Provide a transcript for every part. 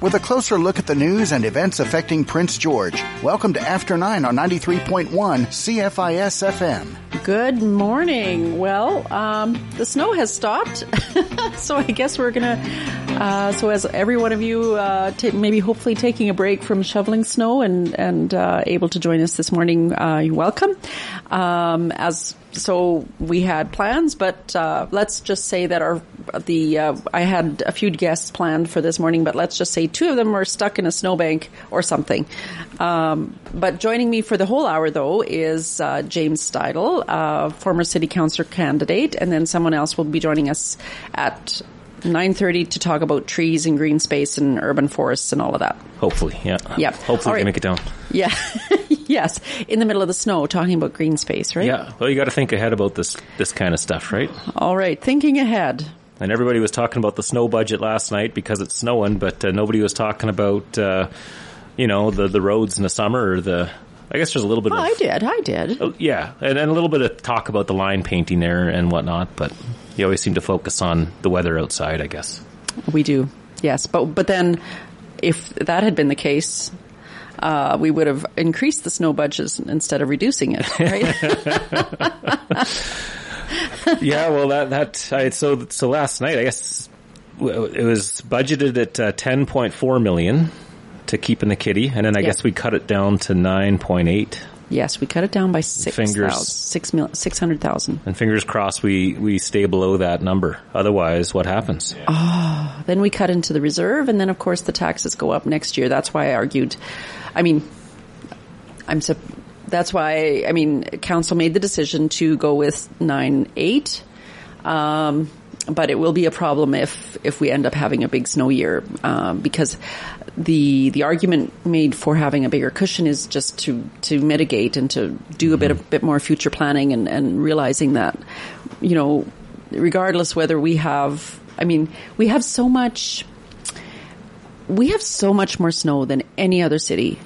with a closer look at the news and events affecting Prince George. Welcome to After 9 on 93.1 CFIS FM. Good morning. Well, um, the snow has stopped, so I guess we're gonna. Uh, so as every one of you, uh, t- maybe hopefully taking a break from shoveling snow and and uh, able to join us this morning, uh, you're welcome. Um, as so we had plans, but uh, let's just say that our the uh, I had a few guests planned for this morning, but let's just say two of them were stuck in a snowbank or something. Um, but joining me for the whole hour though is uh, James Steidel, uh, former city councillor candidate, and then someone else will be joining us at 9.30 to talk about trees and green space and urban forests and all of that. Hopefully, yeah. Yep. Hopefully All we can make it down. Yeah. yes. In the middle of the snow talking about green space, right? Yeah. Well, you got to think ahead about this this kind of stuff, right? All right. Thinking ahead. And everybody was talking about the snow budget last night because it's snowing, but uh, nobody was talking about uh, you know the the roads in the summer or the. I guess there's a little bit Oh, of I did. I did. Oh, yeah, and, and a little bit of talk about the line painting there and whatnot, but you always seem to focus on the weather outside. I guess. We do. Yes. But, but then if that had been the case, uh, we would have increased the snow budget instead of reducing it, right? yeah, well, that that I, so so last night, I guess it was budgeted at uh, ten point four million to keep in the kitty, and then I Yeah. guess we cut it down to nine point eight. yes, we cut it down by six Fingers. thousand, six mil, six hundred thousand. And fingers crossed, we we stay below that number. Otherwise, what happens? Oh then we cut into the reserve, and then of course the taxes go up next year. That's why I argued. I mean, I'm so. That's why I mean, council made the decision to go with nine eight. Um, but it will be a problem if if we end up having a big snow year um, because the the argument made for having a bigger cushion is just to to mitigate and to do a bit of bit more future planning and and realizing that you know regardless whether we have I mean we have so much we have so much more snow than any other city.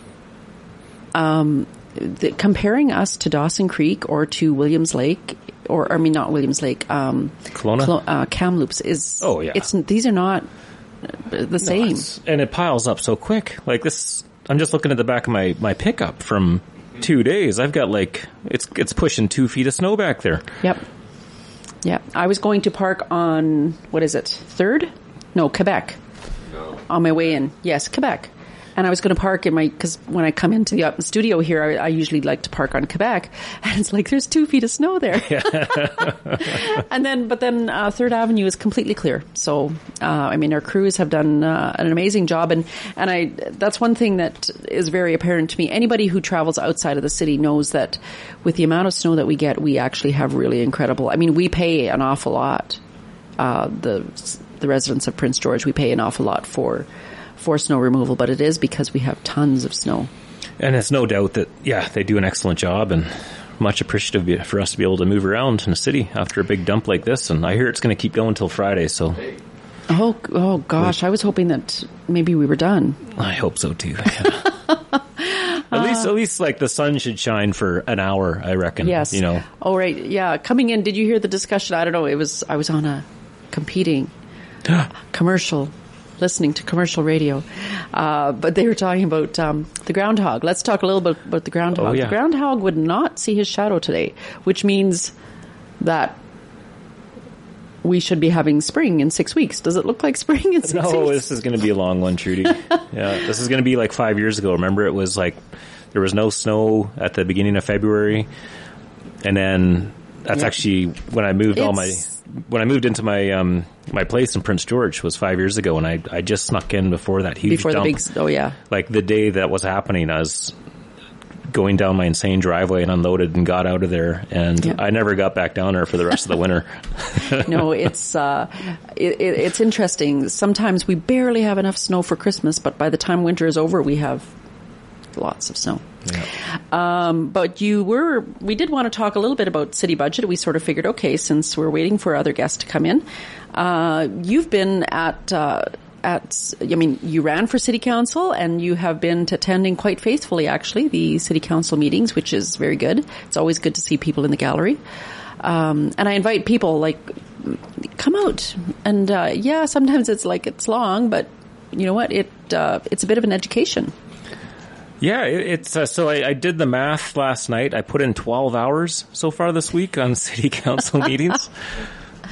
Um, the, comparing us to Dawson Creek or to Williams Lake, or I mean not Williams Lake, um, Kelowna? Clo- uh, Kamloops is. Oh, yeah. it's these are not the same. It's- and it piles up so quick. Like this, I'm just looking at the back of my my pickup from two days. I've got like it's it's pushing two feet of snow back there. Yep. Yep. I was going to park on what is it? Third? No, Quebec. On my way in, yes, Quebec. And I was going to park in my because when I come into the uh, studio here, I, I usually like to park on Quebec, and it's like there's two feet of snow there. and then, but then uh, Third Avenue is completely clear. So, uh, I mean, our crews have done uh, an amazing job, and and I that's one thing that is very apparent to me. Anybody who travels outside of the city knows that with the amount of snow that we get, we actually have really incredible. I mean, we pay an awful lot. Uh, the the residents of Prince George, we pay an awful lot for for snow removal, but it is because we have tons of snow. And it's no doubt that yeah, they do an excellent job and much appreciative for us to be able to move around in the city after a big dump like this. And I hear it's going to keep going until Friday, so Oh, oh gosh! I was hoping that maybe we were done. I hope so too. yeah. at least, at least, like the sun should shine for an hour. I reckon. Yes. you know. Oh, right. Yeah. Coming in, did you hear the discussion? I don't know. It was, I was on a competing commercial, listening to commercial radio. Uh, but they were talking about, um, the groundhog. Let's talk a little bit about the groundhog. Oh, yeah. The groundhog would not see his shadow today, which means that we should be having spring in six weeks. Does it look like spring in six No, weeks? No, this is going to be a long one, Trudy. yeah, this is going to be like five years ago. Remember, it was like there was no snow at the beginning of February, and then that's Yeah. actually when I moved all my when I moved into my um my place in Prince George was five years ago, and I I just snuck in before that huge Before the big, oh yeah. like the day that was happening, I was going down my insane driveway and unloaded and got out of there, and Yeah. I never got back down there for the rest of the winter. no, it's uh, it, it, it's interesting. Sometimes we barely have enough snow for Christmas, but by the time winter is over, we have lots of snow. Um, but you were, we did want to talk a little bit about city budget. We sort of figured, okay, since we're waiting for other guests to come in, uh, you've been at, uh, at, I mean, you ran for city council and you have been attending quite faithfully, actually, the city council meetings, which is very good. It's always good to see people in the gallery. Um, and I invite people like, come out and, uh, yeah, sometimes it's like, it's long, but you know what? It uh, it's a bit of an education. Yeah, it, it's uh, so I, I, did the math last night. I put in 12 hours so far this week on city council meetings.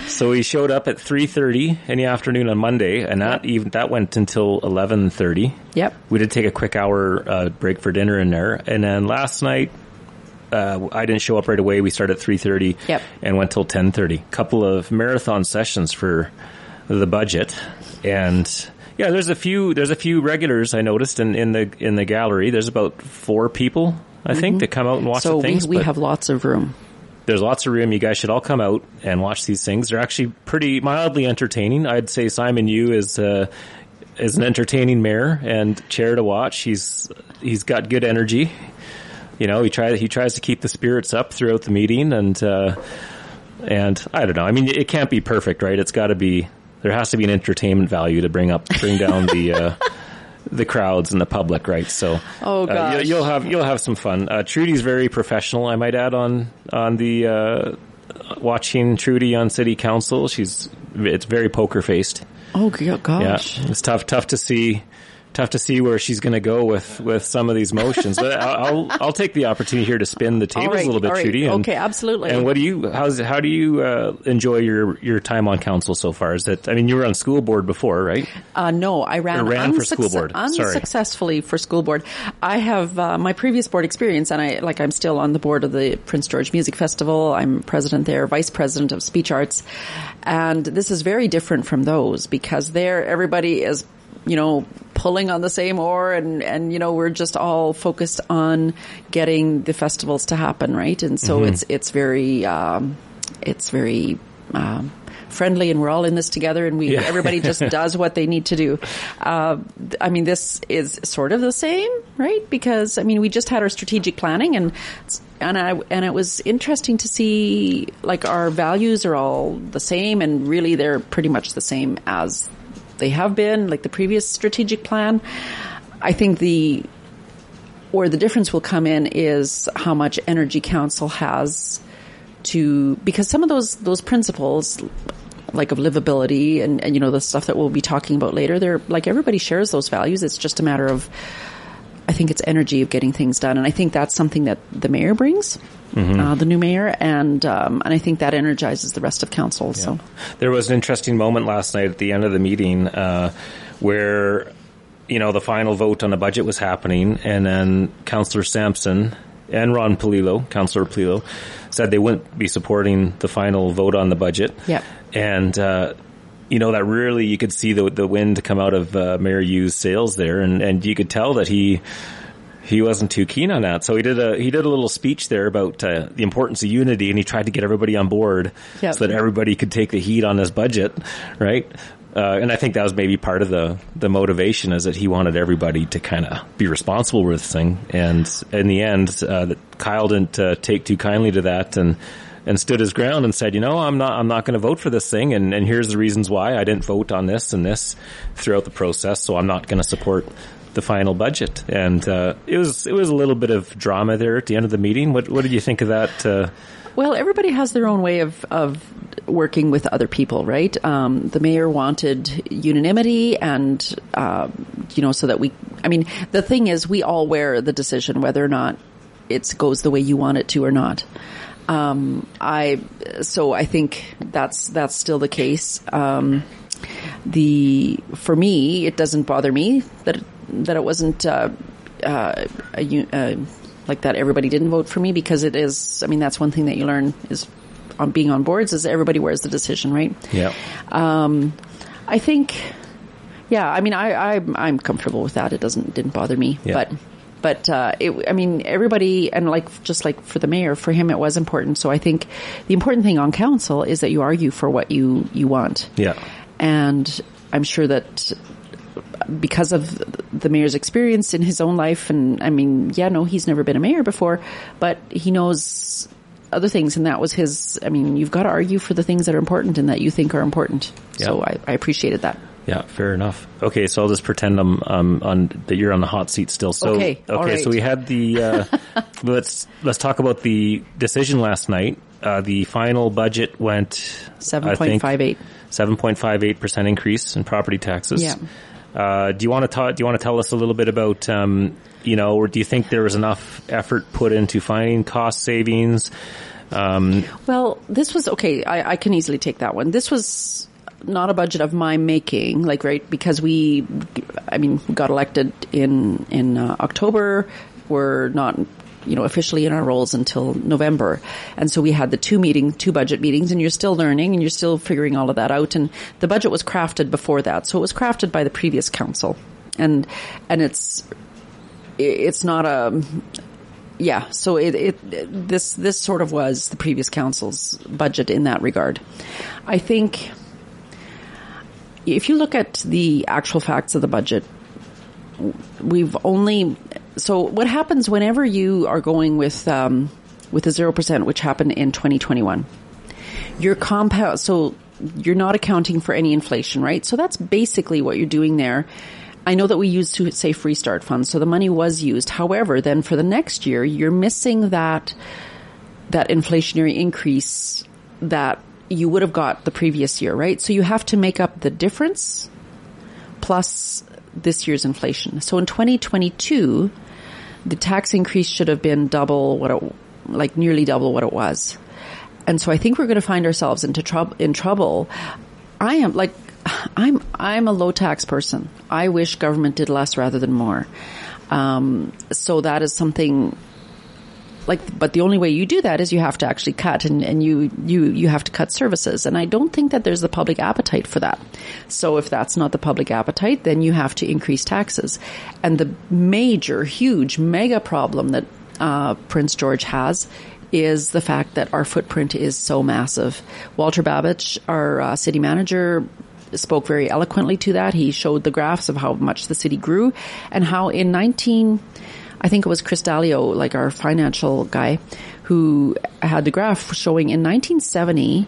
So we showed up at 3:30 in the afternoon on Monday, and that even that went until 11:30. Yep. We did take a quick hour uh, break for dinner in there, and then last night uh, I didn't show up right away. We started at 3:30 yep. and went till 10:30. Couple of marathon sessions for the budget, and yeah, there's a few there's a few regulars I noticed in, in the in the gallery. There's about four people I think mm-hmm. that come out and watch so the things. we, we have lots of room. There's lots of room. You guys should all come out and watch these things. They're actually pretty mildly entertaining. I'd say Simon Yu is uh, is an entertaining mayor and chair to watch. He's he's got good energy you know, he tries he tries to keep the spirits up throughout the meeting, and uh, and I don't know. I mean, it can't be perfect, right? It's got to be there has to be an entertainment value to bring up bring down the. Uh, the crowds and the public, right? So, oh uh, you, will have you'll have some fun. Uh, Trudy's very professional, I might add on on the uh, watching Trudy on City Council. She's it's very poker faced. Oh gosh, yeah, it's tough tough to see tough to see where she's going to go with with some of these motions. But I'll, I'll, I'll take the opportunity here to spin the tables right, a little bit, right. Trudy. And, okay, absolutely. And what do you how's how do you uh, enjoy your your time on council so far? Is that I mean you were on school board before, right? Uh, no, I ran, ran for school board unsuccessfully for school board. I have uh, my previous board experience, and I like I'm still on the board of the Prince George Music Festival. I'm president there, vice president of speech arts, and this is very different from those because there everybody is you know, pulling on the same oar and, and, you know, we're just all focused on getting the festivals to happen, right? And so mm-hmm. it's, it's very, um, it's very, um, friendly and we're all in this together and we, yeah. everybody just does what they need to do. Uh, I mean, this is sort of the same, right? Because, I mean, we just had our strategic planning and, and I, and it was interesting to see like our values are all the same and really they're pretty much the same as they have been, like the previous strategic plan. I think the where the difference will come in is how much Energy Council has to because some of those those principles like of livability and, and you know the stuff that we'll be talking about later they're like everybody shares those values it's just a matter of I think it's energy of getting things done and I think that's something that the mayor brings mm-hmm. uh, the new mayor, and um, and I think that energizes the rest of council. Yeah. So there was an interesting moment last night at the end of the meeting uh, where you know the final vote on the budget was happening, and then Councillor Sampson and Ron Polillo, Councillor Polillo, said they wouldn't be supporting the final vote on the budget. Yeah, and. Uh, you know that really you could see the the wind come out of uh, Mayor Yu's sails there, and and you could tell that he he wasn't too keen on that. So he did a he did a little speech there about uh, the importance of unity, and he tried to get everybody on board yep. so that everybody could take the heat on this budget, right? Uh, and I think that was maybe part of the the motivation is that he wanted everybody to kind of be responsible with this thing. And in the end, uh, Kyle didn't uh, take too kindly to that and and stood his ground and said, you know, I'm not I'm not going to vote for this thing, and and here's the reasons why I didn't vote on this and this throughout the process. So I'm not going to support the final budget, and uh, it was it was a little bit of drama there at the end of the meeting. What what did you think of that? Uh, well, everybody has their own way of of working with other people, right? Um, the mayor wanted unanimity, and uh, you know, so that we. I mean, the thing is, we all wear the decision whether or not it goes the way you want it to or not. Um, I so I think that's that's still the case. Um, the for me, it doesn't bother me that that it wasn't uh, uh, a, uh, like that. Everybody didn't vote for me because it is. I mean, that's one thing that you learn is on being on boards is everybody wears the decision, right? Yeah. Um, I think. Yeah, I mean, I, I I'm comfortable with that. It doesn't didn't bother me, yeah. but but uh, it, I mean, everybody, and like just like for the mayor, for him it was important. So I think the important thing on council is that you argue for what you you want. Yeah, and I'm sure that because of the mayor's experience in his own life, and I mean, yeah, no, he's never been a mayor before, but he knows other things, and that was his. I mean, you've got to argue for the things that are important and that you think are important. Yeah. So I, I appreciated that. Yeah, fair enough. Okay, so I'll just pretend I'm um, on that you're on the hot seat still. So okay, okay, so we had the uh, let's let's talk about the decision last night. Uh, the final budget went seven point five eight. Seven point five eight percent increase in property taxes. Yeah. Uh, do you want to talk? Do you want to tell us a little bit about, um, you know, or do you think there was enough effort put into finding cost savings? Um, well, this was okay. I, I can easily take that one. This was not a budget of my making, like right because we, I mean, got elected in in uh, October. We're not you know, officially in our roles until November. And so we had the two meeting, two budget meetings and you're still learning and you're still figuring all of that out. And the budget was crafted before that. So it was crafted by the previous council. And, and it's, it's not a, yeah, so it, it, this, this sort of was the previous council's budget in that regard. I think if you look at the actual facts of the budget, we've only so what happens whenever you are going with um, with a zero percent, which happened in 2021? Your compound, so you're not accounting for any inflation, right? So that's basically what you're doing there. I know that we used to say free start funds, so the money was used. However, then for the next year, you're missing that that inflationary increase that you would have got the previous year, right? So you have to make up the difference plus this year's inflation. So in 2022, the tax increase should have been double what it, like nearly double what it was. And so I think we're going to find ourselves into trouble, in trouble. I am like, I'm, I'm a low tax person. I wish government did less rather than more. Um, so that is something like, but the only way you do that is you have to actually cut and, and you, you, you have to cut services. And I don't think that there's the public appetite for that. So if that's not the public appetite, then you have to increase taxes. And the major, huge, mega problem that, uh, Prince George has is the fact that our footprint is so massive. Walter Babicz, our uh, city manager, spoke very eloquently to that. He showed the graphs of how much the city grew and how in 19, I think it was Kris Dalio, like our financial guy, who had the graph showing in 1970,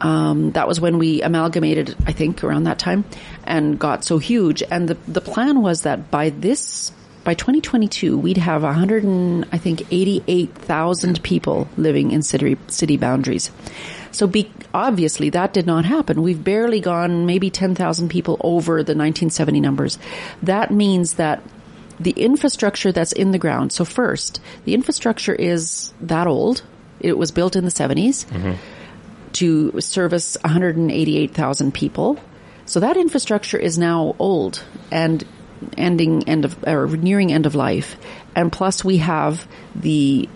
um, that was when we amalgamated, I think, around that time, and got so huge. And the the plan was that by this by 2022, we'd have 100 and, I think 88,000 people living in city city boundaries. So be, obviously that did not happen. We've barely gone maybe 10,000 people over the 1970 numbers. That means that the infrastructure that's in the ground. So first, the infrastructure is that old. It was built in the 70s mm-hmm. to service 188,000 people. So that infrastructure is now old and ending end of or nearing end of life. And plus we have the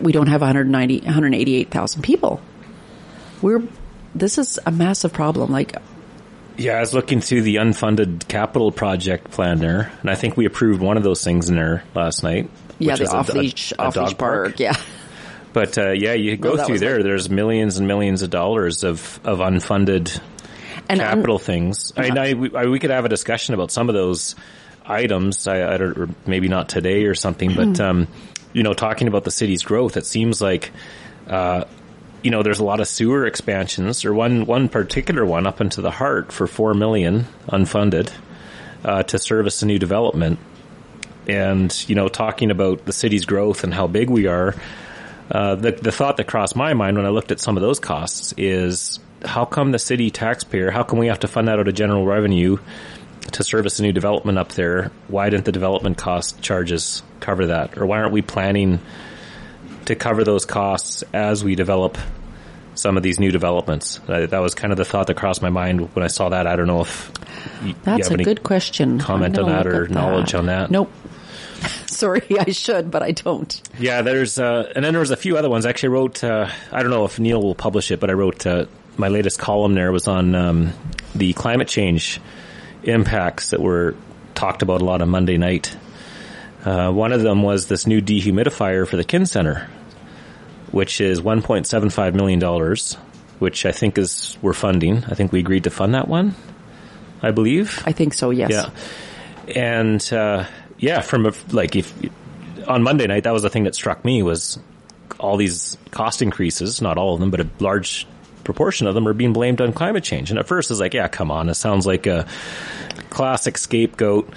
we don't have 190 188,000 people. We're this is a massive problem. Like yeah, I was looking through the unfunded capital project plan there, and I think we approved one of those things in there last night. Yeah, the off leash, off leash park. park. Yeah. But uh, yeah, you go through there. Like, there's millions and millions of dollars of of unfunded and capital un- things. I mean, I, I, we could have a discussion about some of those items. I, I don't, maybe not today or something, but um, you know, talking about the city's growth, it seems like uh, you know, there's a lot of sewer expansions, or one one particular one up into the Hart for four million unfunded uh, to service a new development. And you know, talking about the city's growth and how big we are, uh, the the thought that crossed my mind when I looked at some of those costs is how come the city taxpayer, how come we have to fund that out of general revenue to service a new development up there? Why didn't the development cost charges cover that, or why aren't we planning? To cover those costs as we develop some of these new developments. that was kind of the thought that crossed my mind when I saw that. I don't know if you, that's a good question. Comment on that or knowledge that. on that? Nope. Sorry, I should, but I don't. Yeah, there's uh, and then there was a few other ones. I actually wrote. Uh, I don't know if Neil will publish it, but I wrote uh, my latest column. There was on um, the climate change impacts that were talked about a lot on Monday night. Uh, one of them was this new dehumidifier for the Kin Center which is $1.75 million, which I think is, we're funding. I think we agreed to fund that one, I believe. I think so, yes. Yeah. And, uh, yeah, from a, like if, on Monday night, that was the thing that struck me was all these cost increases, not all of them, but a large proportion of them are being blamed on climate change. And at first it's like, yeah, come on, it sounds like a classic scapegoat,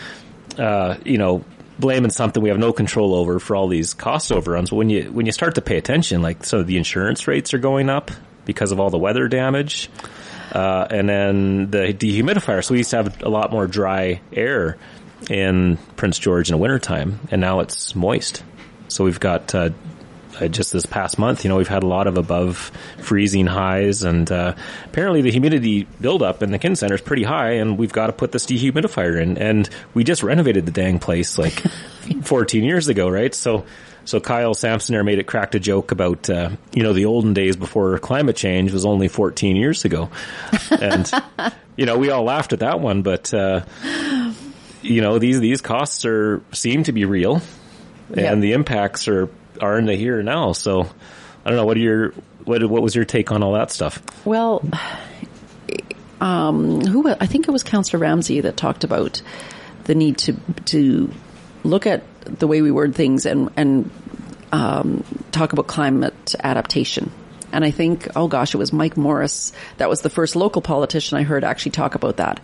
uh, you know, blaming something we have no control over for all these cost overruns. But when you when you start to pay attention, like so the insurance rates are going up because of all the weather damage. uh, and then the dehumidifier. So we used to have a lot more dry air in Prince George in the wintertime, and now it's moist. So we've got uh, uh, just this past month, you know, we've had a lot of above freezing highs, and uh, apparently the humidity buildup in the Kin Center is pretty high, and we've got to put this dehumidifier in. And we just renovated the dang place like 14 years ago, right? So. So Kyle Sampson there made it cracked a joke about uh, you know the olden days before climate change was only 14 years ago, and you know we all laughed at that one, but uh, you know these these costs are seem to be real, and the impacts are are in the here and now. So I don't know what are your what what was your take on all that stuff? Well, um, who I think it was Councillor Ramsey that talked about the need to to look at the way we word things and and um, talk about climate adaptation. And I think, oh gosh, it was Mike Morris. That was the first local politician I heard actually talk about that.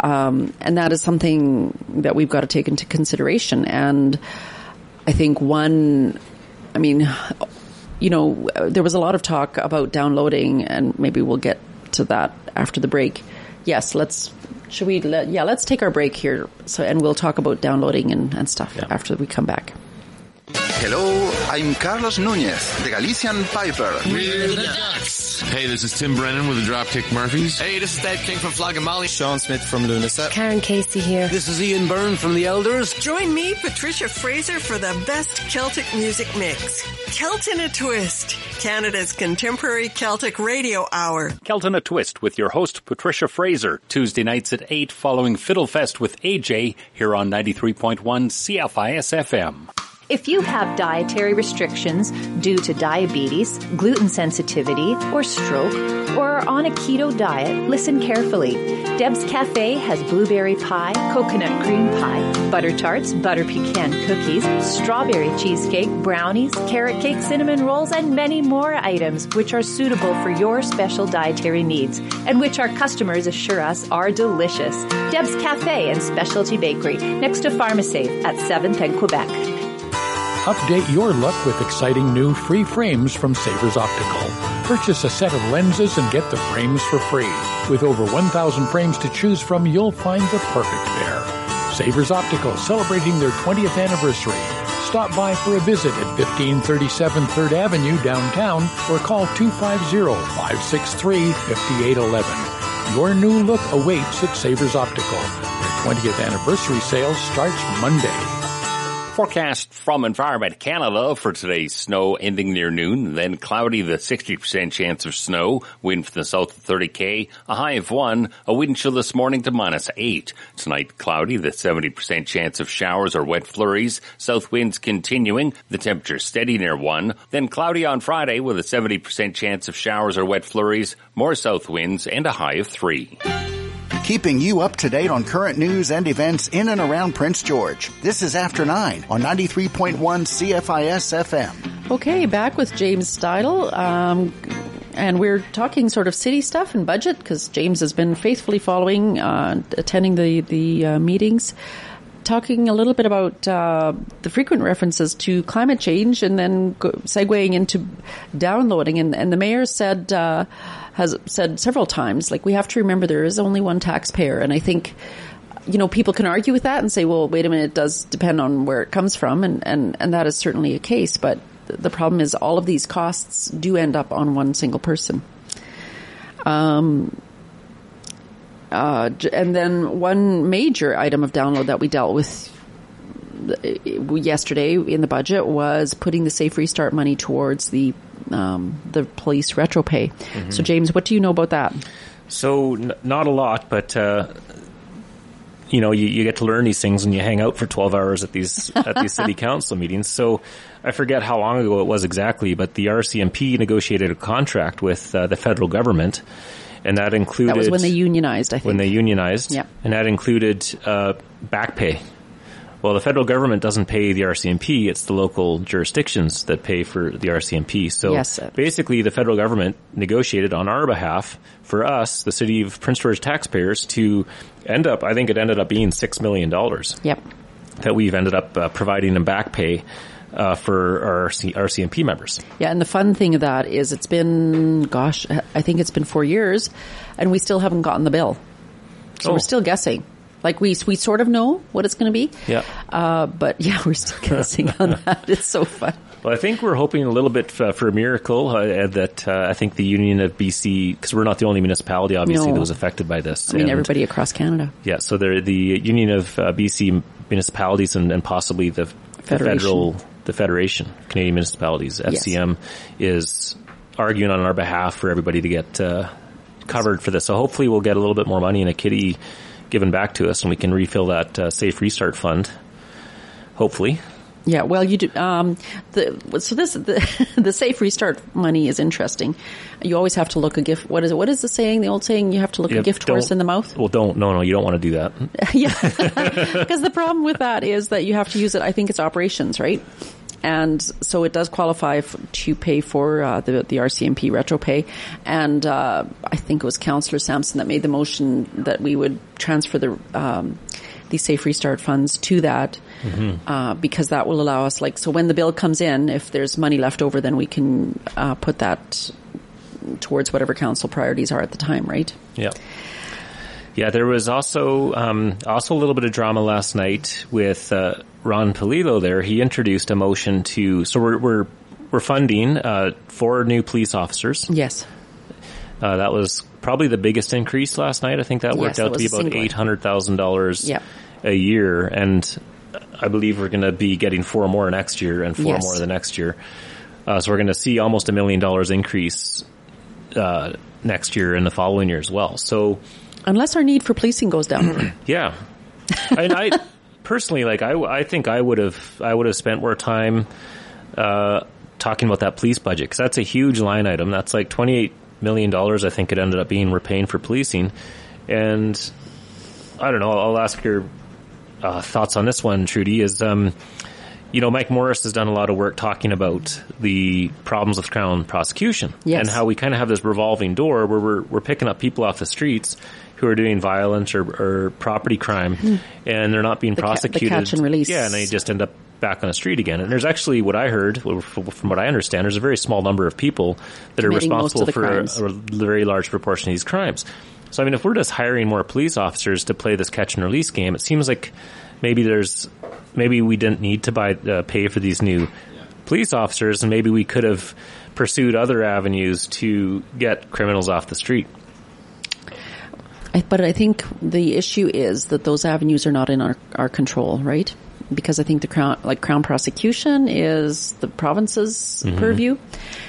Um, and that is something that we've got to take into consideration. And I think one, I mean, you know, there was a lot of talk about downloading, and maybe we'll get to that after the break. Yes, let's. Should we? Let, yeah, let's take our break here. So, and we'll talk about downloading and, and stuff after we come back. Hello, I'm Carlos Nunez, the Galician Piper. Hey, this is Tim Brennan with the Dropkick Murphys. Hey, this is Dave King from Flogging Molly. Sean Smith from Lúnasa. Karen Casey here. This is Ian Byrne from the Elders. Join me, Patricia Fraser, for the best Celtic music mix. Celt in a Twist, Canada's contemporary Celtic radio hour. Celt in a Twist with your host Patricia Fraser, Tuesday nights at 8 following Fiddlefest with AJ here on 93.1 CFIS FM. If you have dietary restrictions due to diabetes, gluten sensitivity, or stroke, or are on a keto diet, listen carefully. Deb's Cafe has blueberry pie, coconut cream pie, butter tarts, butter pecan cookies, strawberry cheesecake, brownies, carrot cake, cinnamon rolls, and many more items which are suitable for your special dietary needs and which our customers assure us are delicious. Deb's Cafe and Specialty Bakery next to Pharmasave at 7th and Quebec. Update your look with exciting new free frames from Savers Optical. Purchase a set of lenses and get the frames for free. With over 1,000 frames to choose from, you'll find the perfect pair. Savers Optical celebrating their 20th anniversary. Stop by for a visit at 1537 3rd Avenue downtown or call 250-563-5811. Your new look awaits at Savers Optical. Their 20th anniversary sale starts Monday. Forecast from Environment Canada for today's snow ending near noon, then cloudy, the 60% chance of snow, wind from the south of 30k, a high of 1, a wind chill this morning to minus 8. Tonight cloudy, the 70% chance of showers or wet flurries, south winds continuing, the temperature steady near 1, then cloudy on Friday with a 70% chance of showers or wet flurries, more south winds, and a high of 3. Keeping you up to date on current news and events in and around Prince George. This is After 9 on 93.1 CFIS FM. Okay, back with James Steidel. Um, and we're talking sort of city stuff and budget because James has been faithfully following, uh, attending the, the uh, meetings. Talking a little bit about uh, the frequent references to climate change and then segueing into downloading. And, and the mayor said, uh, has said several times, like, we have to remember there is only one taxpayer. And I think, you know, people can argue with that and say, well, wait a minute, it does depend on where it comes from. And, and, and that is certainly a case. But the problem is all of these costs do end up on one single person. Um, uh, and then one major item of download that we dealt with yesterday in the budget was putting the safe restart money towards the um, the police retro pay. So, James, what do you know about that? So n- not a lot, but uh, you know, you, you get to learn these things when you hang out for twelve hours at these at these city council meetings. So I forget how long ago it was exactly, but the RCMP negotiated a contract with uh, the federal government, and that included That was when they unionized, I think. when they unionized, Yep. and that included uh, back pay. Well, the federal government doesn't pay the RCMP; it's the local jurisdictions that pay for the RCMP. So Yes. basically, the federal government negotiated on our behalf for us, the city of Prince George taxpayers, to end up. I think it ended up being six million dollars Yep. that we've ended up uh, providing them back pay uh, for our RC, RCMP members. Yeah, and the fun thing of that is it's been, gosh, I think it's been four years, and we still haven't gotten the bill. So Oh. we're still guessing. Like we we sort of know what it's going to be. Yeah. Uh, but yeah, we're still guessing on that. It's so fun. Well, I think we're hoping a little bit uh, for a miracle uh, that uh, I think the Union of BC, because we're not the only municipality, obviously, No. that was affected by this. I mean, And, everybody across Canada. Yeah, so the Union of uh, BC municipalities and, and possibly the, the federal, the Federation Canadian Municipalities, Yes. FCM, is arguing on our behalf for everybody to get uh, covered for this. So hopefully we'll get a little bit more money in a kitty given back to us and we can refill that uh, Safe Restart Fund. Hopefully. Yeah, well, you do. Um, the so this the, the safe restart money is interesting. You always have to look a gift. What is it? What is the saying? The old saying: you have to look Yeah, a gift horse in the mouth. Well, don't. No, no, you don't want to do that. yeah, because the problem with that is that you have to use it. I think it's operations, right? And so it does qualify f- to pay for uh, the the RCMP retro pay, and uh, I think it was Councillor Sampson that made the motion that we would transfer the um, the safe restart funds to that uh, because that will allow us, like, so when the bill comes in, if there's money left over, then we can uh, put that towards whatever council priorities are at the time, right? Yeah. Yeah, there was also um, also a little bit of drama last night with uh, Ron Polillo. There, he introduced a motion to so we're we're, we're funding uh, four new police officers. Yes. Uh, that was probably the biggest increase last night. I think that worked Yes, out to be about eight hundred thousand dollars Yep. a year, and I believe we're going to be getting four more next year and four Yes. more the next year. Uh, so we're going to see almost a million dollars increase uh, next year and the following year as well. So. Unless our need for policing goes down. Yeah, and I personally like I I think I would have I would have spent more time uh, talking about that police budget because that's a huge line item. That's like twenty eight million dollars. I think it ended up being we're paying for policing, and I don't know. I'll ask your uh, thoughts on this one, Trudy. Is um, you know, Mike Morris has done a lot of work talking about the problems with Crown prosecution Yes. and how we kind of have this revolving door where we're, we're picking up people off the streets who are doing violence or, or property crime and they're not being. The ca- the prosecuted. catch and release. Yeah, and they just end up back on the street again. And there's actually what I heard, from what I understand, there's a very small number of people that are Committing most of responsible for a, a very large proportion of these crimes. So I mean, if we're just hiring more police officers to play this catch and release game, it seems like maybe there's maybe we didn't need to buy uh, pay for these new police officers, and maybe we could have pursued other avenues to get criminals off the street. I, but I think the issue is that those avenues are not in our, our control, right? Because I think the crown, like crown prosecution is the province's purview.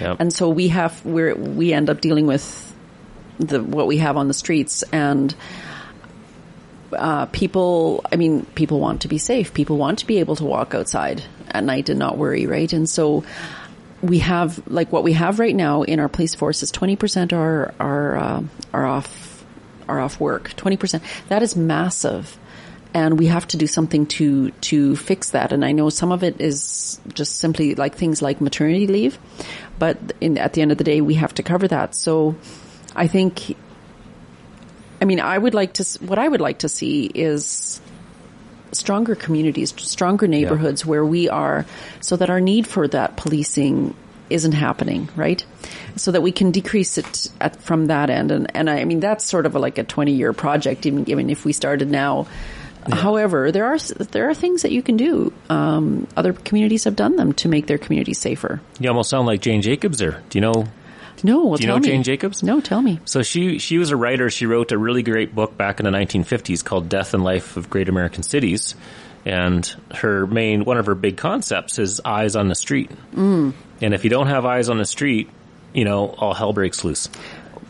Yep. And so we have, we're, we end up dealing with the, what we have on the streets and, uh, people, I mean, people want to be safe. People want to be able to walk outside at night and not worry, right? And so we have, like what we have right now in our police force is 20% are, are, uh, are off, are off work. 20%. That is massive. And we have to do something to, to fix that. And I know some of it is just simply like things like maternity leave, but in, at the end of the day, we have to cover that. So I think I mean, I would like to, what I would like to see is stronger communities, stronger neighborhoods where we are so that our need for that policing isn't happening, right? So that we can decrease it at, from that end. And, and I, I mean, that's sort of a, like a 20 year project, even given if we started now. However, there are, there are things that you can do. Um, other communities have done them to make their communities safer. You almost sound like Jane Jacobs there. Do you know? No, well, Do you know me. Jane Jacobs? No, tell me. So she she was a writer. She wrote a really great book back in the 1950s called Death and Life of Great American Cities. And her main one of her big concepts is eyes on the street. Mm. And if you don't have eyes on the street, you know all hell breaks loose.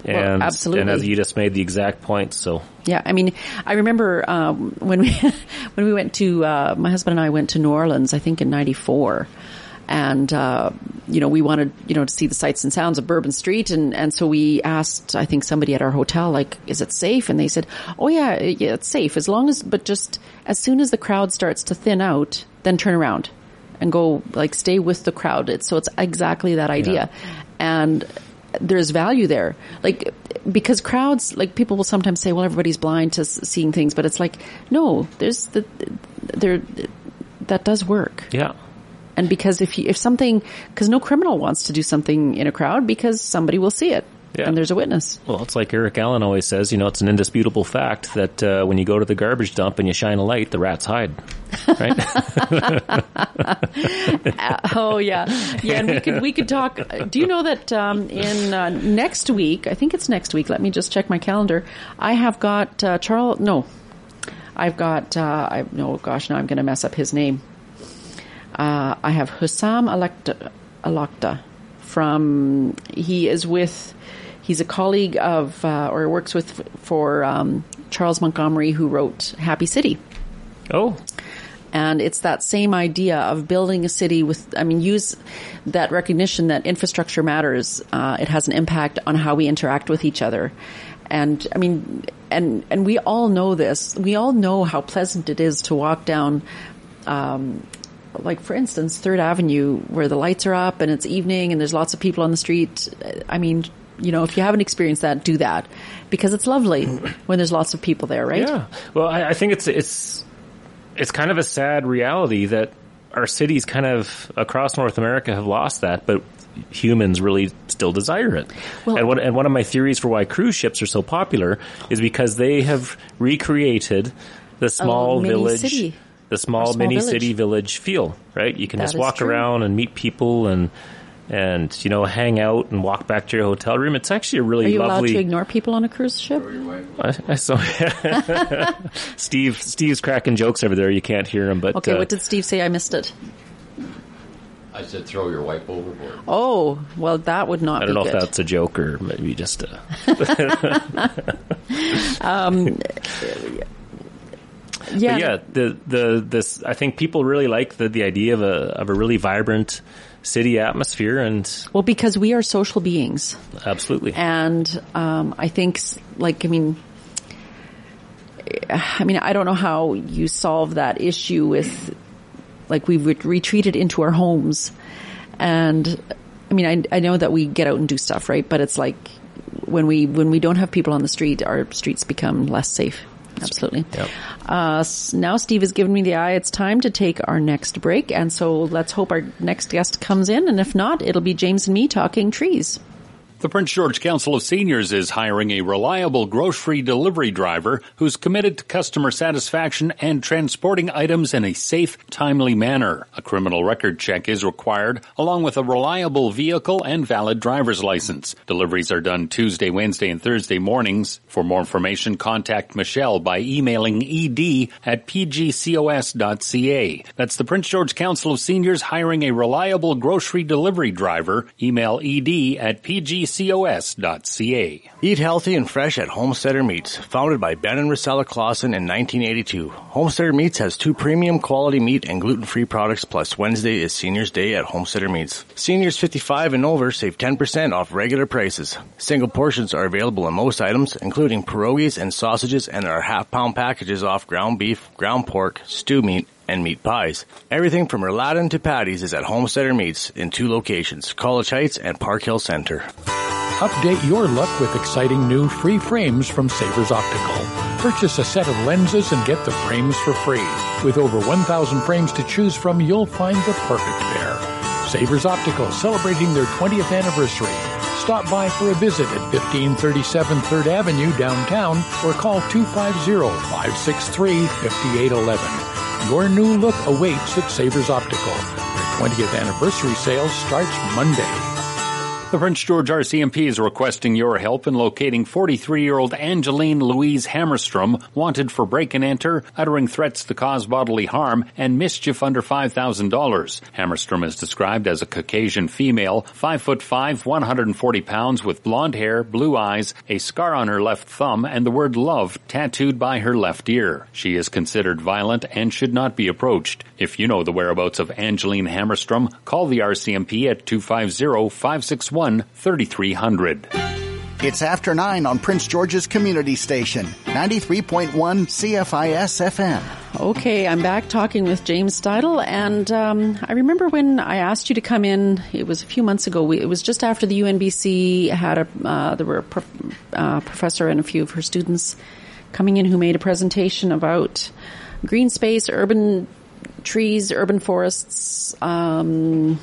And absolutely. and as you just made the exact point, so Yeah, I mean, I remember um, when we when we went to uh, my husband and I went to New Orleans. I think in '94, and uh, you know we wanted you know to see the sights and sounds of Bourbon Street, and and so we asked I think somebody at our hotel like, is it safe? And they said, oh yeah, yeah, it's safe as long as but just as soon as the crowd starts to thin out, then turn around and go like stay with the crowd. It's, so it's exactly that idea, and there's value there. Like, because crowds, like people will sometimes say, well, everybody's blind to s- seeing things, but it's like, no, there's the, there, that does work. yeah. And because if you, if something, because no criminal wants to do something in a crowd because somebody will see it. Yeah. And there's a witness. Well, it's like Eric Allen always says, you know, it's an indisputable fact that uh, when you go to the garbage dump and you shine a light, the rats hide. Right? Uh, oh yeah, yeah. And we could we could talk. Do you know that um, in uh, next week? I think it's next week. Let me just check my calendar. I have got uh, Charles. No, I've got. Uh, I no, gosh, now I'm going to mess up his name. Uh, I have Hussam Alakta, Alakta from. He is with. He's a colleague of, uh, or works with for um, Charles Montgomery, who wrote Happy City. Oh, And it's that same idea of building a city with, I mean, use that recognition that infrastructure matters. Uh, it has an impact on how we interact with each other. And I mean, and, and we all know this. We all know how pleasant it is to walk down, um, like for instance, Third Avenue where the lights are up and it's evening and there's lots of people on the street. I mean, you know, if you haven't experienced that, do that because it's lovely when there's lots of people there, right? Yeah. Well, I, I think it's it's it's kind of a sad reality that our cities, kind of across North America, have lost that, but humans really still desire it. Well- and, what, and one of my theories for why cruise ships are so popular is because they have recreated the small village. city. The small, small mini village. city village feel, right? You can That just walk true. around and meet people and and you know hang out and walk back to your hotel room. It's actually a really Are you allowed to ignore people on a cruise ship? I, I saw Steve. Steve's cracking jokes over there. You can't hear him, but Okay, uh, what did Steve say? I missed it. I said throw your wipe overboard. Oh, well, that would not I don't be know good. if that's a joke or maybe just a. um, yeah, But yeah, the the this I think people really like the the idea of a of a really vibrant city atmosphere, and Well, because we are social beings, absolutely, and um, I think, like, I mean, I mean, I don't know how you solve that issue with, like, we've ret- retreated into our homes, and I mean, I, I know that we get out and do stuff, right? But it's like when we when we don't have people on the street, our streets become less safe. Absolutely. Yep. Uh, now Steve has given me the eye. It's time to take our next break. And so let's hope our next guest comes in. And if not, it'll be James and me talking trees. The Prince George Council of Seniors is hiring a reliable grocery delivery driver who's committed to customer satisfaction and transporting items in a safe, timely manner. A criminal record check is required, along with a reliable vehicle and valid driver's license. Deliveries are done Tuesday, Wednesday, and Thursday mornings. For more information, contact Michelle by emailing ed at pgcos.ca. That's the Prince George Council of Seniors hiring a reliable grocery delivery driver. Email ed at pgcos.ca. Eat healthy and fresh at Homesteader Meats. Founded by Ben and Rosella Clausen in 1982, Homesteader Meats has two premium quality meat and gluten-free products plus Wednesday is Seniors Day at Homesteader Meats. Seniors 55 and over save 10% off regular prices. Single portions are available in most items, including pierogies and sausages and our half-pound packages off ground beef, ground pork, stew meat, and meat pies. Everything from Erlatin to patties is at Homesteader Meats in two locations, College Heights and Park Hill Center. Update your look with exciting new free frames from Savers Optical. Purchase a set of lenses and get the frames for free. With over 1,000 frames to choose from, you'll find the perfect pair. Savers Optical celebrating their 20th anniversary. Stop by for a visit at 1537 3rd Avenue downtown or call 250-563-5811. Your new look awaits at Savers Optical. Their 20th anniversary sale starts Monday. The Prince George RCMP is requesting your help in locating 43-year-old Angeline Louise Hammerstrom, wanted for break and enter, uttering threats to cause bodily harm, and mischief under $5,000. Hammerstrom is described as a Caucasian female, 5 foot 5, 140 pounds, with blonde hair, blue eyes, a scar on her left thumb, and the word love tattooed by her left ear. She is considered violent and should not be approached. If you know the whereabouts of Angeline Hammerstrom, call the RCMP at 250-561 3300. It's after 9 on Prince George's Community Station, 93.1 CFIS FM. Okay, I'm back talking with James Steidel, and um, I remember when I asked you to come in. It was a few months ago. We, it was just after the UNBC had a uh, there were a prof, uh, professor and a few of her students coming in who made a presentation about green space, urban trees, urban forests. Um,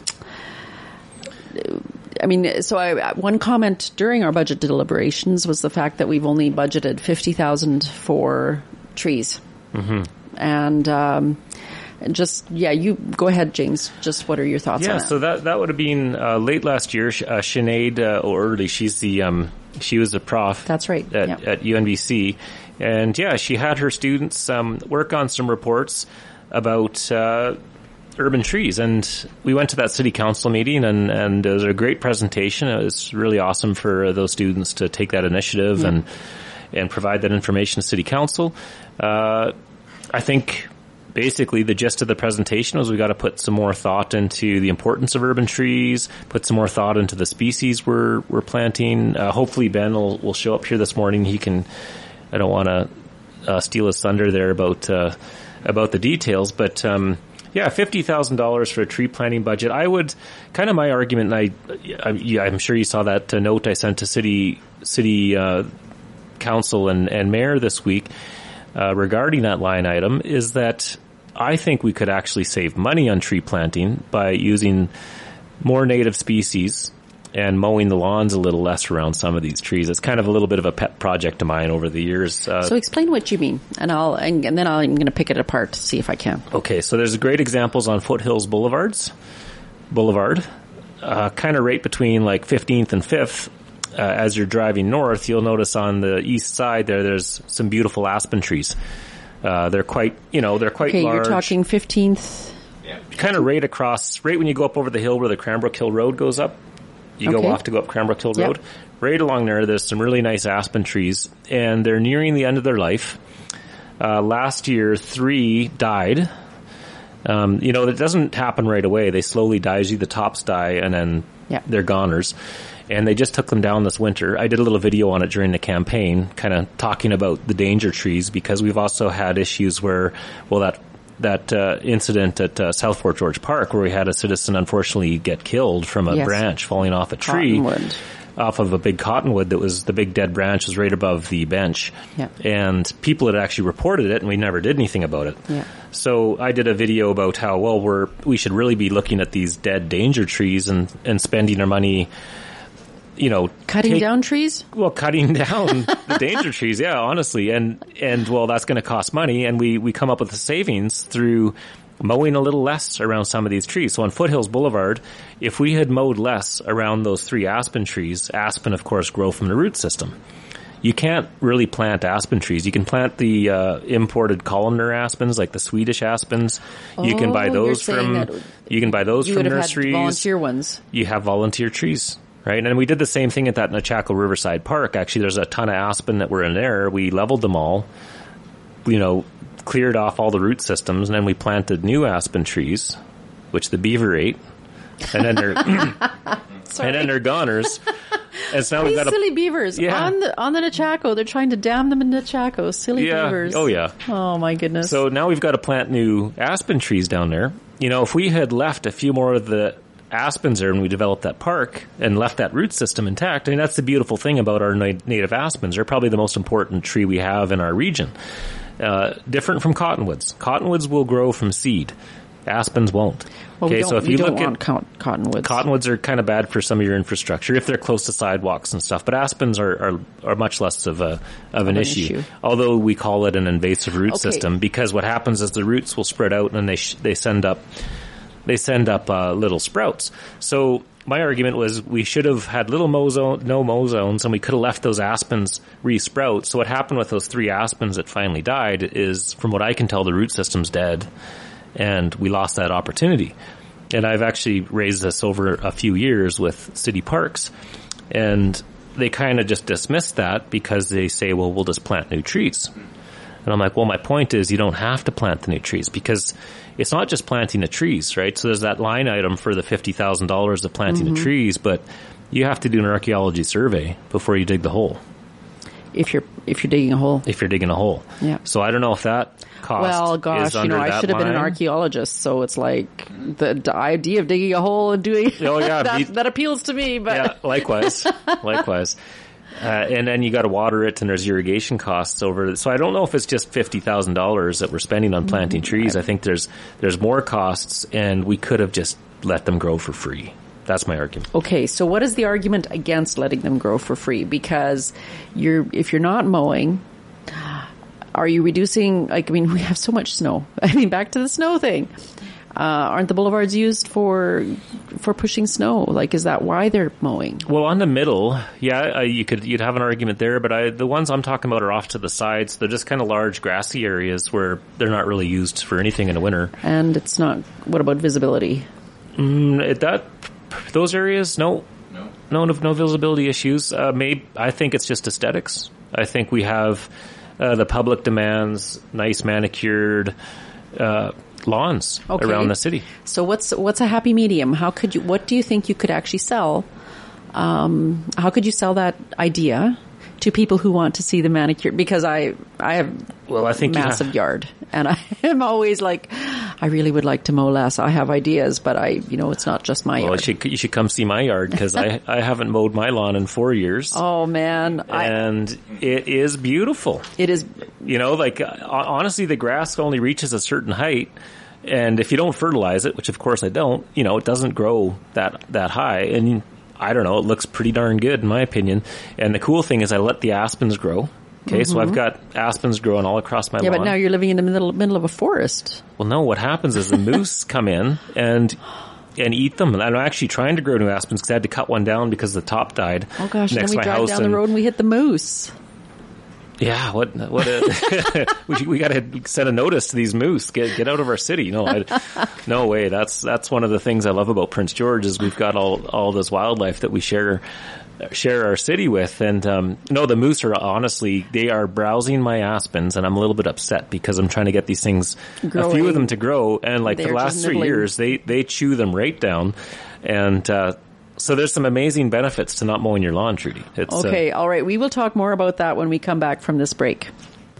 I mean, so I, one comment during our budget deliberations was the fact that we've only budgeted fifty thousand for trees, hmm and um, just yeah, you go ahead, James. Just what are your thoughts Yeah, on that? so that that would have been uh, late last year. Uh, Sinead uh, O'Early, she's the um, she was a prof. That's right. At, yeah. at UNBC, and yeah, she had her students um, work on some reports about uh, urban trees, and we went to that city council meeting, and and it was a great presentation. It was really awesome for those students to take that initiative and and provide that information to city council. Uh, I think basically the gist of the presentation was we got to put some more thought into the importance of urban trees, put some more thought into the species we're we're planting. Uh, hopefully Ben will will show up here this morning. He can. I don't want to uh, steal his thunder there about uh, about the details, but. Um, yeah, fifty thousand dollars for a tree planting budget. I would kind of my argument, and I, I'm sure you saw that uh, note I sent to city city uh, council and, and mayor this week uh, regarding that line item is that I think we could actually save money on tree planting by using more native species and mowing the lawns a little less around some of these trees. It's kind of a little bit of a pet project of mine over the years. Uh, so explain what you mean, and I'll and, and then I'm going to pick it apart to see if I can. Okay, so there's great examples on Foothills Boulevards, Boulevard, uh, kind of right between like 15th and 5th. Uh, as you're driving north, you'll notice on the east side there, there's some beautiful aspen trees. Uh, they're quite, you know, they're quite Okay, large. you're talking 15th. Yeah. kind of right across, right when you go up over the hill where the Cranbrook Hill Road goes up. You Okay. go off to go up Cranbrook Hill Yep. Road. Right along there, there's some really nice aspen trees, and they're nearing the end of their life. Uh, last year, three died. Um, you know, it doesn't happen right away. They slowly die. Usually the tops die, and then Yeah. they're goners. And they just took them down this winter. I did a little video on it during the campaign, kind of talking about the danger trees because we've also had issues where, well, that that uh, incident at uh, South Fort George Park where we had a citizen unfortunately get killed from a Yes. branch falling off a tree Cottonwood. off of a big cottonwood that was the big dead branch was right above the bench. Yeah. And people had actually reported it and we never did anything about it. Yeah. So I did a video about how well we're we should really be looking at these dead danger trees and and spending our money you know Cutting take- down trees? well cutting down the danger trees yeah honestly and and well that's going to cost money and we we come up with the savings through mowing a little less around some of these trees so on foothills boulevard if we had mowed less around those three aspen trees aspen of course grow from the root system you can't really plant aspen trees. You can plant the uh, imported columnar aspens, like the Swedish aspens. you can Oh, buy those from. You can buy those from nurseries volunteer ones. you have volunteer trees, right? And we did the same thing at that Nechako Riverside Park. Actually, there's a ton of aspen that were in there. We leveled them all, you know, cleared off all the root systems, and then we planted new aspen trees, which the beaver ate, and then they're and then they're goners. And so now we've These got a silly beavers Yeah. on the on the Nechako. They're trying to dam them in Nechako. Silly Yeah. beavers. Oh, yeah. Oh my goodness. So now we've got to plant new aspen trees down there. You know, if we had left a few more of the aspens there when we developed that park and left that root system intact, I mean, that's the beautiful thing about our na- native aspens. They're probably the most important tree we have in our region. Uh, different from cottonwoods. Cottonwoods will grow from seed. Aspens won't. well, we okay, don't, so if we you don't look at cottonwoods. Cottonwoods are kind of bad for some of your infrastructure if they're close to sidewalks and stuff, but aspens are, are, are much less of a of an, an issue. issue. Although we call it an invasive root Okay. system because what happens is the roots will spread out and they sh- they send up they send up uh, little sprouts. So my argument was we should have had little mow zone, no mow zones, and we could have left those aspens re-sprout. So what happened with those three aspens that finally died is, from what I can tell, the root system's dead, and we lost that opportunity. And I've actually raised this over a few years with city parks, and they kind of just dismiss that because they say, well, we'll just plant new trees. And I'm like, well, my point is you don't have to plant the new trees because it's not just planting the trees, right? So there's that line item for the $50,000 of planting Mhm. the trees, but you have to do an archaeology survey before you dig the hole. if you're if you're digging a hole. If you're digging a hole. Yeah. So I don't know if that cost Well, gosh, you know, I should have been an archaeologist, so it's like the, the idea of digging a hole and doing Oh, yeah, that, that appeals to me. But yeah, likewise, likewise. Uh, and then you got to water it, and there's irrigation costs over it. So I don't know if it's just fifty thousand dollars that we're spending on planting Mm-hmm. trees. I think there's there's more costs, and we could have just let them grow for free. That's my argument. Okay, so what is the argument against letting them grow for free? Because you're if you're not mowing, are you reducing? Like, I mean, we have so much snow. I mean, back to the snow thing. Uh, aren't the boulevards used for for pushing snow? Like, is that why they're mowing? Well, on the middle, yeah, uh, you could you'd have an argument there, but I, the ones I'm talking about are off to the sides. They're just kind of large grassy areas where they're not really used for anything in the winter. And it's not. What about visibility? Mm, that those areas, no, no, no, no visibility issues. Uh, maybe I think it's just aesthetics. I think we have uh, the public demands nice manicured uh, lawns Okay. around the city. So what's what's a happy medium? How could you? What do you think you could actually sell? Um, how could you sell that idea to people who want to see the manicure? Because I I have well, I think you massive have- yard, and I am always like, I really would like to mow less. I have ideas, but I you know it's not just my Well, you yard. should you should come see my yard because I I haven't mowed my lawn in four years. Oh man, I, and it is beautiful. it is You know, like uh, honestly, the grass only reaches a certain height, and if you don't fertilize it, which of course I don't, you know, it doesn't grow that that high. And I don't know, it looks pretty darn good in my opinion. And the cool thing is, I let the aspens grow. Okay, so I've Mhm. got aspens growing all across my lawn. yeah, lawn. but now you're living in the middle middle of a forest. Well, no. What happens is the moose come in and and eat them. And I'm actually trying to grow new aspens because I had to cut one down because the top died. Oh gosh, and next then we drive house. down the road and we hit the moose. Yeah, what what? A, we we got to send a notice to these moose. Get get out of our city. No, I, no way. That's that's one of the things I love about Prince George is we've got all all this wildlife that we share share our city with. And um, no, the moose are honestly they are browsing my aspens, and I'm a little bit upset because I'm trying to get these things a few of them to grow, and like They're the last three nibbling. years, they they chew them right down, and. uh so there's some amazing benefits to not mowing your lawn, Trudy. It's, uh, Okay, all right. We will talk more about that when we come back from this break.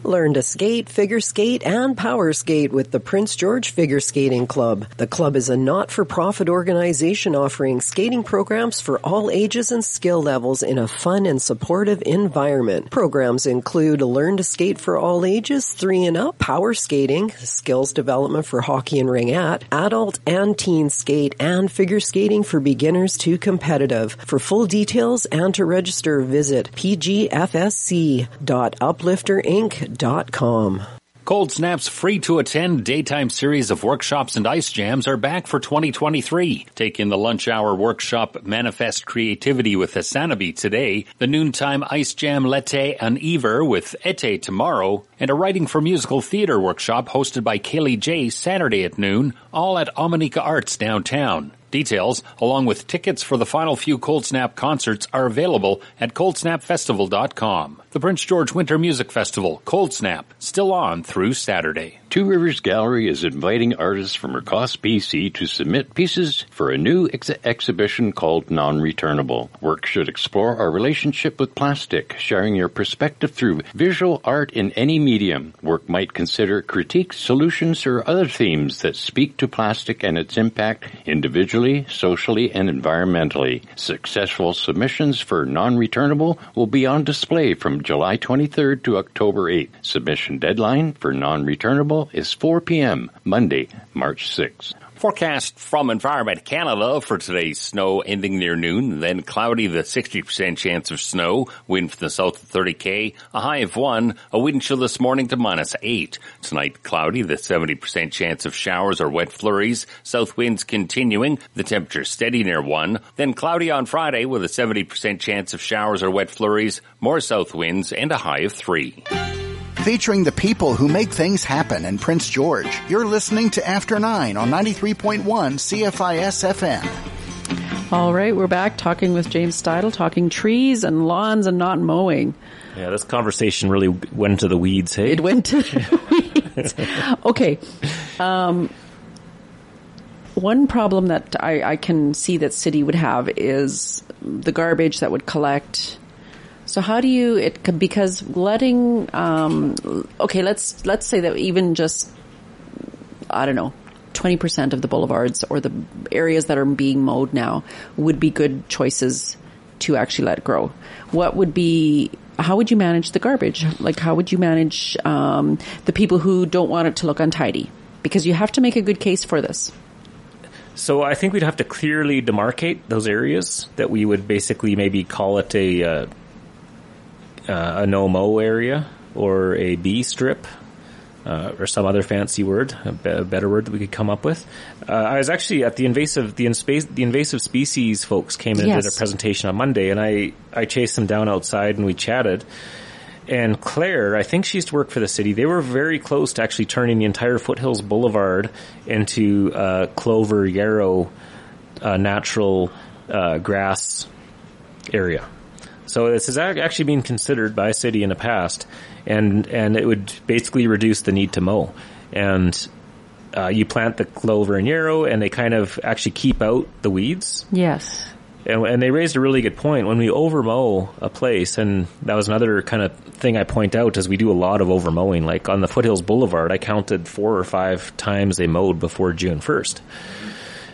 Learn to skate, figure skate, and power skate with the Prince George Figure Skating Club. The club is a not-for-profit organization offering skating programs for all ages and skill levels in a fun and supportive environment. Programs include Learn to Skate for all ages, three and up, power skating, skills development for hockey and ringette, adult and teen skate, and figure skating for beginners to competitive. For full details and to register, visit pgfsc.uplifterinc.com. Cold Snap's free to attend daytime series of workshops and ice jams are back for 2023. Take in the lunch hour workshop Manifest Creativity with Asanabi today, the noontime ice jam Lette and Ever with Ete tomorrow, and a writing for musical theater workshop hosted by Kaylee J Saturday at noon, all at Omineca Arts downtown. Details, along with tickets for the final few Cold Snap concerts, are available at coldsnapfestival.com. The Prince George Winter Music Festival, Cold Snap, still on through Saturday. Two Rivers Gallery is inviting artists from across BC to submit pieces for a new ex- exhibition called Non-Returnable. Work should explore our relationship with plastic, sharing your perspective through visual art in any medium. Work might consider critiques, solutions, or other themes that speak to plastic and its impact individually, socially, and environmentally. Successful submissions for Non-Returnable will be on display from July 23rd to October 8th. Submission deadline for Is 4 p.m. Monday, March 6th. Forecast from Environment Canada for today's snow ending near noon, then cloudy, the 60% chance of snow, wind from the south of 30k, a high of 1, a wind chill this morning to minus 8. Tonight cloudy, the 70% chance of showers or wet flurries, south winds continuing, the temperature steady near 1, then cloudy on Friday with a 70% chance of showers or wet flurries, more south winds and a high of 3. Featuring the people who make things happen in Prince George. You're listening to After 9 on 93.1 CFIS FM. All right, we're back talking with James Steidle, talking trees and lawns and not mowing. Yeah, this conversation really went into the weeds. Hey, It went to the weeds. Okay. Um, one problem that I, I can see that city would have is the garbage that would collect. So how do you it because letting um, okay let's let's say that even just I don't know 20% of the boulevards or the areas that are being mowed now would be good choices to actually let grow? What would be how would you manage the garbage? Like how would you manage um, the people who don't want it to look untidy? Because you have to make a good case for this. So I think we'd have to clearly demarcate those areas that we would basically maybe call it a uh, uh, a no mo area or a B strip. Uh, or some other fancy word, a, be- a better word that we could come up with. Uh, I was actually at the invasive, the, inspa- the invasive species folks came in and did a presentation on Monday, and I I chased them down outside and we chatted. And Claire, I think she used to work for the city. They were very close to actually turning the entire Foothills Boulevard into uh, clover yarrow uh, natural uh, grass area. So this has actually been considered by a city in the past, and and it would basically reduce the need to mow. And uh, you plant the clover and yarrow, and they kind of actually keep out the weeds. Yes. And, and they raised a really good point. When we overmow a place, and that was another kind of thing I point out, is we do a lot of overmowing. Like on the Foothills Boulevard, I counted four or five times they mowed before June 1st.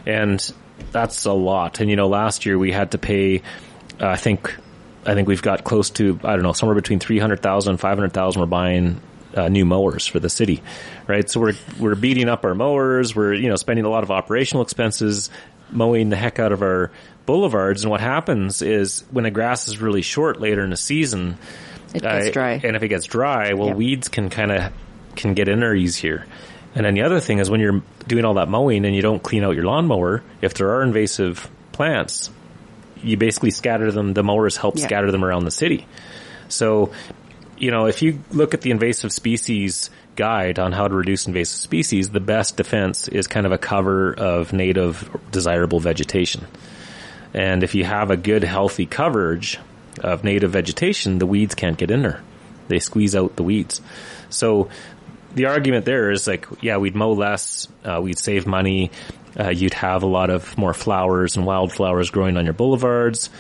And that's a lot. And you know, last year we had to pay, uh, I think, I think we've got close to, I don't know, somewhere between 300,000 and 500,000 we're buying uh, new mowers for the city, right? So we're, we're beating up our mowers. We're, you know, spending a lot of operational expenses mowing the heck out of our boulevards. And what happens is when the grass is really short later in the season, It gets uh, dry. And if it gets dry, well, Yeah. weeds can kind of can get in there easier. And then the other thing is when you're doing all that mowing and you don't clean out your lawnmower, if there are invasive plants, you basically scatter them. The mowers help Yeah. scatter them around the city. So, you know, if you look at the invasive species guide on how to reduce invasive species, the best defense is kind of a cover of native desirable vegetation. And if you have a good healthy coverage of native vegetation, the weeds can't get in there. They squeeze out the weeds. So the argument there is like, yeah, we'd mow less, uh, we'd save money, uh, you'd have a lot of more flowers and wildflowers growing on your boulevards.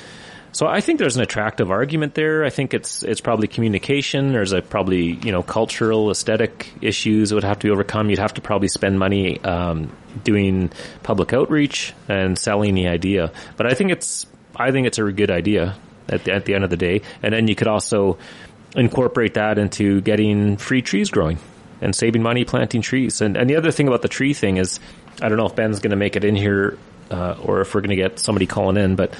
So I think there's an attractive argument there. I think it's it's probably communication. There's a probably you know cultural aesthetic issues would have to be overcome. You'd have to probably spend money um, doing public outreach and selling the idea. But I think it's I think it's a good idea at the, at the end of the day. And then you could also incorporate that into getting free trees growing and saving money planting trees. And and the other thing about the tree thing is I don't know if Ben's going to make it in here uh, or if we're going to get somebody calling in, but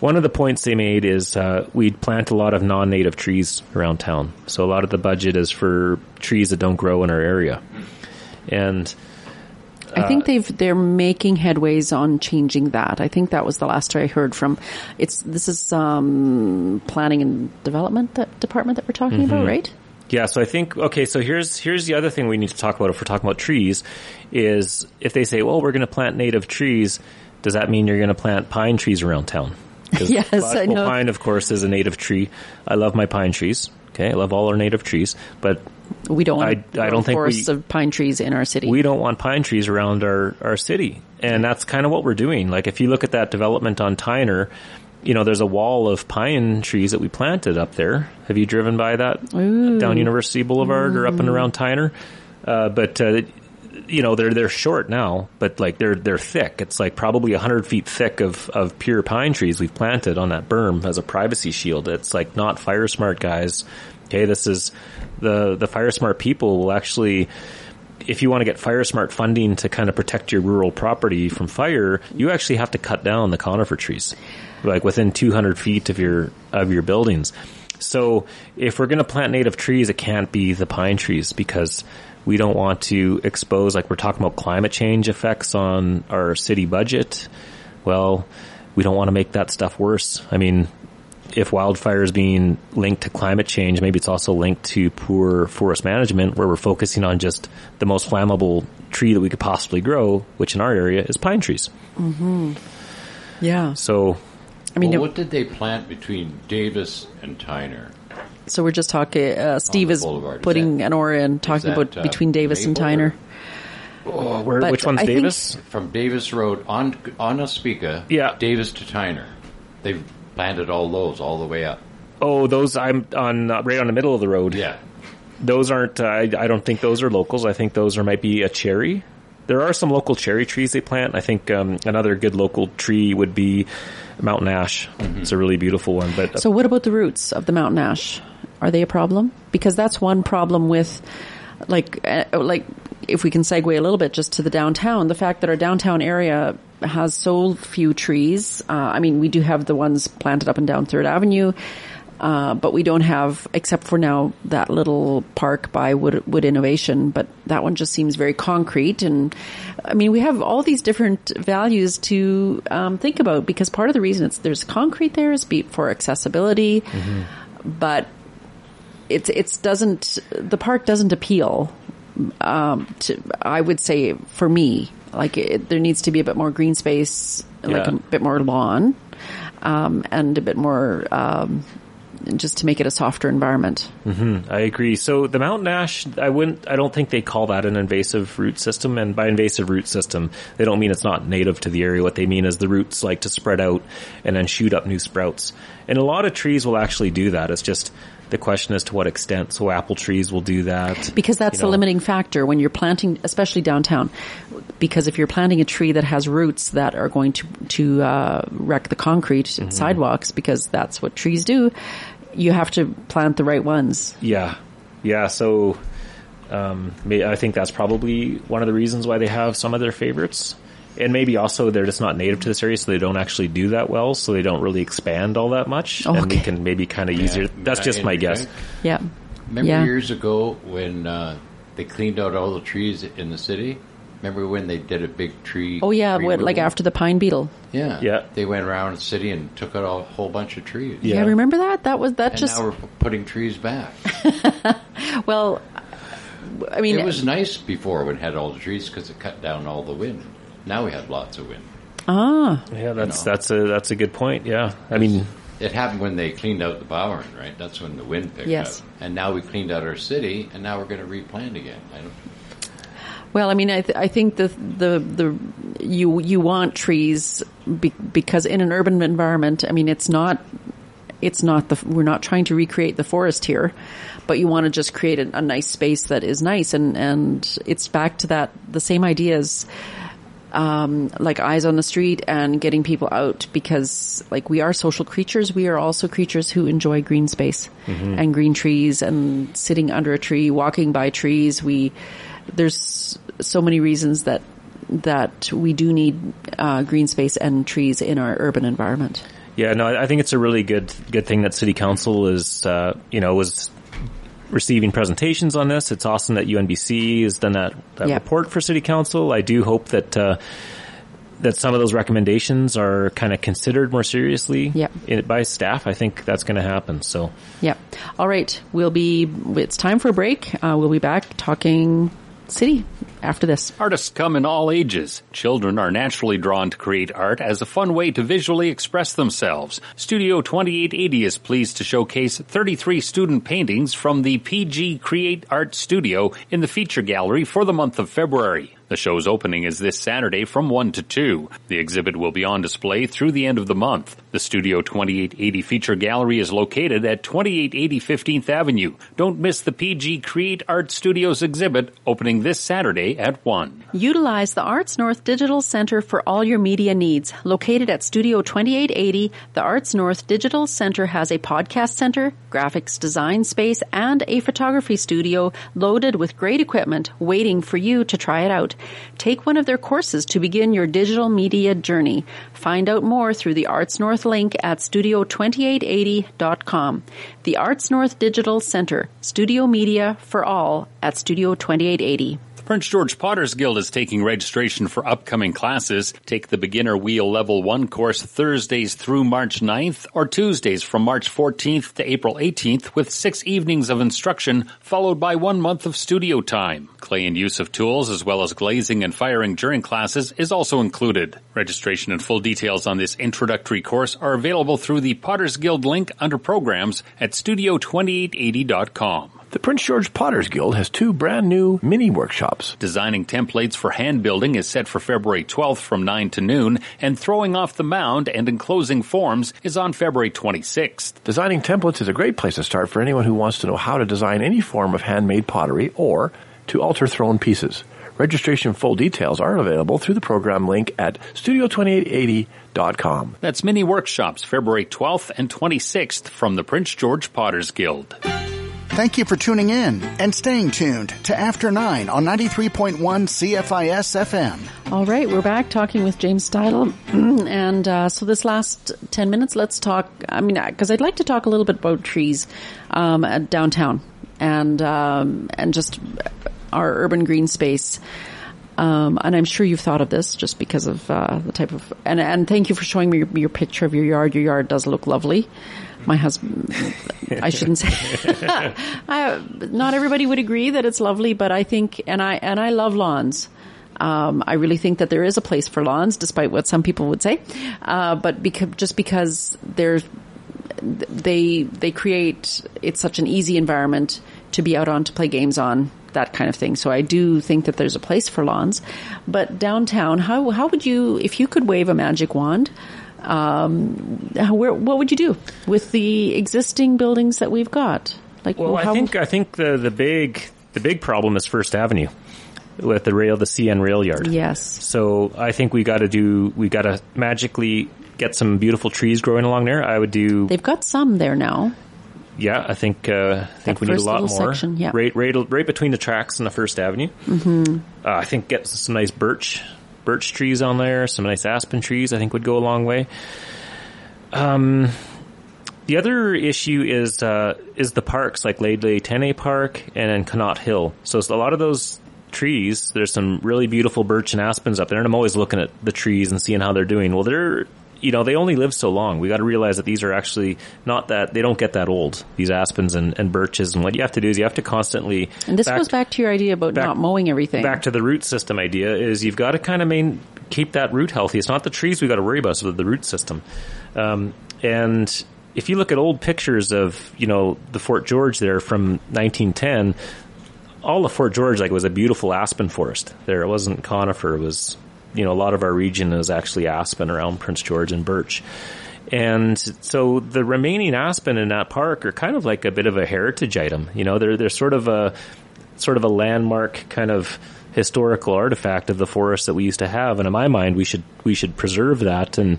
one of the points they made is uh, we'd plant a lot of non-native trees around town. So a lot of the budget is for trees that don't grow in our area. And I think they've they're making headways on changing that. I think that was the last I heard from. It's this is um, planning and development that department that we're talking about, Mhm. right? Yeah, so I think okay, so here's here's the other thing we need to talk about if we're talking about trees is if they say, well, we're going to plant native trees, does that mean you're going to plant pine trees around town? Yes, I know. Pine, of course, is a native tree. I love my pine trees. Okay, I love all our native trees, but We don't want I, I don't think forests we, of pine trees in our city. we don't want pine trees around our, our city. And that's kind of what we're doing. Like if you look at that development on Tyner, you know, there's a wall of pine trees that we planted up there. Have you driven by that down University Boulevard or up and around Tyner? Uh, but, uh, you know, they're, they're short now, but like they're, they're thick. It's like probably a hundred feet thick of, of pure pine trees we've planted on that berm as a privacy shield. It's like not fire smart guys. Okay. This is the, the fire smart people will actually, if you want to get fire smart funding to kind of protect your rural property from fire, you actually have to cut down the conifer trees, like within 200 feet of your of your buildings. So if we're going to plant native trees, it can't be the pine trees because we don't want to expose, like we're talking about climate change effects on our city budget. Well, we don't want to make that stuff worse. I mean, if wildfire is being linked to climate change, maybe it's also linked to poor forest management where we're focusing on just the most flammable tree that we could possibly grow, which in our area is pine trees. Mm-hmm. Yeah. So, I mean, Well, it- what did they plant between Davis and Tyner? So we're just talking. Uh, Steve is boulevard. Is putting an aura in talking that, about uh, between Davis and Maple or- Tyner. Oh, where, which one's I Davis? From Davis Road on on Ospika, Yeah. Davis to Tyner. They've planted all those all the way up. Oh, those I'm on uh, right on the middle of the road. Yeah. Those aren't. Uh, I, I don't think those are locals. I think those are might be a cherry. there are some local cherry trees they plant. I think um, another good local tree would be mountain ash. It's a really beautiful one. But So what about the roots of the mountain ash? Are they a problem? Because that's one problem with, like, uh, like if we can segue a little bit just to the downtown, the fact that our downtown area has so few trees. Uh, I mean, we do have the ones planted up and down Third Avenue. Uh, but we don't have, except for now, that little park by Wood, Wood Innovation. But that one just seems very concrete. And I mean, we have all these different values to um, think about because part of the reason it's there's concrete there is be for accessibility, but it's it's doesn't the park doesn't appeal. Um, to I would say for me, like it, there needs to be a bit more green space, like Yeah. a bit more lawn, um, and a bit more. Um, just to make it a softer environment. hmm I agree. So the mountain ash, I wouldn't, I don't think they call that an invasive root system. And by invasive root system, they don't mean it's not native to the area. What they mean is the roots like to spread out and then shoot up new sprouts. And a lot of trees will actually do that. It's just the question as to what extent. So apple trees will do that. Because that's you the know. limiting factor when you're planting, especially downtown. Because if you're planting a tree that has roots that are going to to uh, wreck the concrete Mm-hmm. sidewalks, because that's what trees do, you have to plant the right ones. Yeah, yeah. So um, I think that's probably one of the reasons why they have some of their favorites, and maybe also they're just not native to this area, so they don't actually do that well, so they don't really expand all that much, Oh, and we can maybe kind of use Yeah. your. That's just my guess. interject? Yeah. Remember Yeah. years ago when uh, they cleaned out all the trees in the city? Remember when they did a big tree? Oh yeah, what, like after the pine beetle. Yeah, Yeah. They went around the city and took out a whole bunch of trees. Yeah, remember that? That was that and just now we're putting trees back. well. I mean, it was nice before when it had all the trees because it cut down all the wind. Now we have lots of wind. ah, Yeah, that's that's a that's a good point. Yeah, I mean, It happened when they cleaned out the Bowron, right? That's when the wind picked Yes. up. And now we cleaned out our city, and now we're going to replant again. I don't, Well, I mean, I, th- I think the the the you you want trees be- because in an urban environment, I mean, it's not it's not the we're not trying to recreate the forest here, but you want to just create a, a nice space that is nice, and and it's back to that the same ideas. Um, like eyes on the street and getting people out because like we are social creatures. We are also creatures who enjoy green space Mhm. and green trees and sitting under a tree, walking by trees. We, there's so many reasons that, that we do need, uh, green space and trees in our urban environment. Yeah, no, I I think it's a really good good thing that City Council is, uh, you know, was receiving presentations on this. It's awesome that UNBC has done that, that report for City Council. I do hope that uh, that some of those recommendations are kind of considered more seriously Yeah. in, by staff. I think that's going to happen. So, Yeah. All right. We'll be, it's time for a break. Uh, we'll be back talking city after this. Artists come in all ages. Children are naturally drawn to create art as a fun way to visually express themselves. Studio 2880 is pleased to showcase 33 student paintings from the PG Create Art Studio in the feature gallery for the month of February. The show's opening is this Saturday from 1 to 2. The exhibit will be on display through the end of the month. The Studio 2880 feature gallery is located at 2880 15th Avenue. Don't miss the PG Create Art Studios exhibit opening this Saturday at 1. Utilize the Arts North Digital Center for all your media needs. Located at Studio 2880, the Arts North Digital Center has a podcast center, graphics design space, and a photography studio loaded with great equipment waiting for you to try it out. Take one of their courses to begin your digital media journey. Find out more through the Arts North link at studio2880.com. The Arts North Digital Center, studio media for all at Studio 2880. Prince George Potter's Guild is taking registration for upcoming classes. Take the beginner wheel level 1 course Thursdays through March 9th or Tuesdays from March 14th to April 18th with 6 evenings of instruction followed by 1 month of studio time. Clay and use of tools as well as glazing and firing during classes is also included. Registration and full details on this introductory course are available through the Potter's Guild link under programs at studio2880.com. The Prince George Potters Guild has two brand new mini workshops. Designing templates for hand building is set for February 12th from 9 to noon, and throwing off the mound and enclosing forms is on February 26th. Designing templates is a great place to start for anyone who wants to know how to design any form of handmade pottery or to alter thrown pieces. Registration full details are available through the program link at studio2880.com. That's mini workshops February 12th and 26th from the Prince George Potters Guild. Thank you for tuning in and staying tuned to After 9 on 93.1 CFIS FM. All right, we're back talking with James Steidle. and uh, so this last 10 minutes, let's talk, I mean, because I'd like to talk a little bit about trees um, downtown and, um, and just our urban green space. Um, and I'm sure you've thought of this just because of uh, the type of and and thank you for showing me your, your, picture of your yard. Your yard does look lovely. My husband, I shouldn't say. I, not everybody would agree that it's lovely, but I think and I and I love lawns. Um, I really think that there is a place for lawns, despite what some people would say. Uh, but because just because there's they they create it's such an easy environment to be out on to play games on that kind of thing. So I do think that there's a place for lawns. But downtown, how how would you, if you could wave a magic wand, um, where, what would you do with the existing buildings that we've got? Like, well, how, I think I think the the big the big problem is First Avenue with the rail, the CN rail yard. Yes. So I think we got to do we got to magically get some beautiful trees growing along there. I would do. They've got some there now. Yeah, I think uh, I think That we need a lot more. section, yeah. Right, right, right between the tracks and the First Avenue. Mm-hmm. Uh, I think get some nice birch birch trees on there, some nice aspen trees. I think would go a long way. Um, the other issue is uh, is the parks like Lheidli T'enneh Park and Connaught Hill. So a lot of those trees. There's some really beautiful birch and aspens up there, and I'm always looking at the trees and seeing how they're doing. Well, they're you know they only live so long. We got to realize that these are actually not that they don't get that old. These aspens and, and birches, and what you have to do is you have to constantly. And this back- goes back to your idea about not mowing everything. back to the root system idea is you've got to kind of main keep that root healthy. It's not the trees we got to worry about, so the root system. Um, and if you look at old pictures of you know the Fort George there from 1910, all of Fort George like was a beautiful aspen forest. There it wasn't conifer. It was you know a lot of our region is actually aspen around Prince George and birch. And so the remaining aspen in that park are kind of like a bit of a heritage item. You know, they're they're sort of a sort of a landmark kind of historical artifact of the forest that we used to have. And in my mind, we should we should preserve that and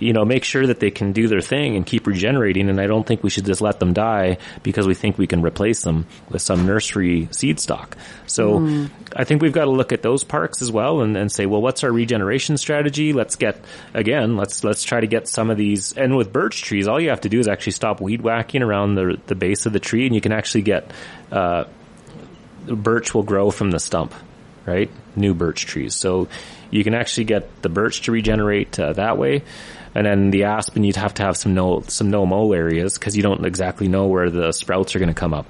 you know make sure that they can do their thing and keep regenerating. And I don't think we should just let them die because we think we can replace them with some nursery seed stock. So Mm. I think we've got to look at those parks as well and, and say, well, what's our regeneration strategy? Let's get again, let's let's try to get some of these. And with birch trees, all you have to do is actually stop weed whacking around the the base of the tree, and you can actually get uh, birch will grow from the stump, right? New birch trees. So you can actually get the birch to regenerate uh, that way. And then the aspen, you'd have to have some no some no mow areas because you don't exactly know where the sprouts are going to come up,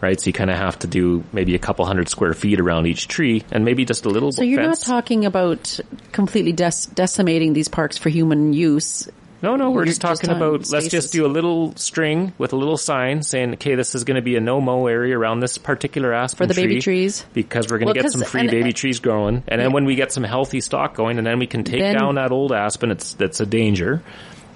right? So you kind of have to do maybe a couple hundred square feet around each tree, and maybe just a little. so you're fence. not talking about completely dec- decimating these parks for human use. No, no, we're just talking on about let's just do a little string with a little sign saying, okay, this is going to be a no mow area around this particular aspen For the baby trees? because we're going to Well, get some free and- baby trees growing, and then Yeah. when we get some healthy stock going, and then we can take Then- down that old aspen. It's that's a danger.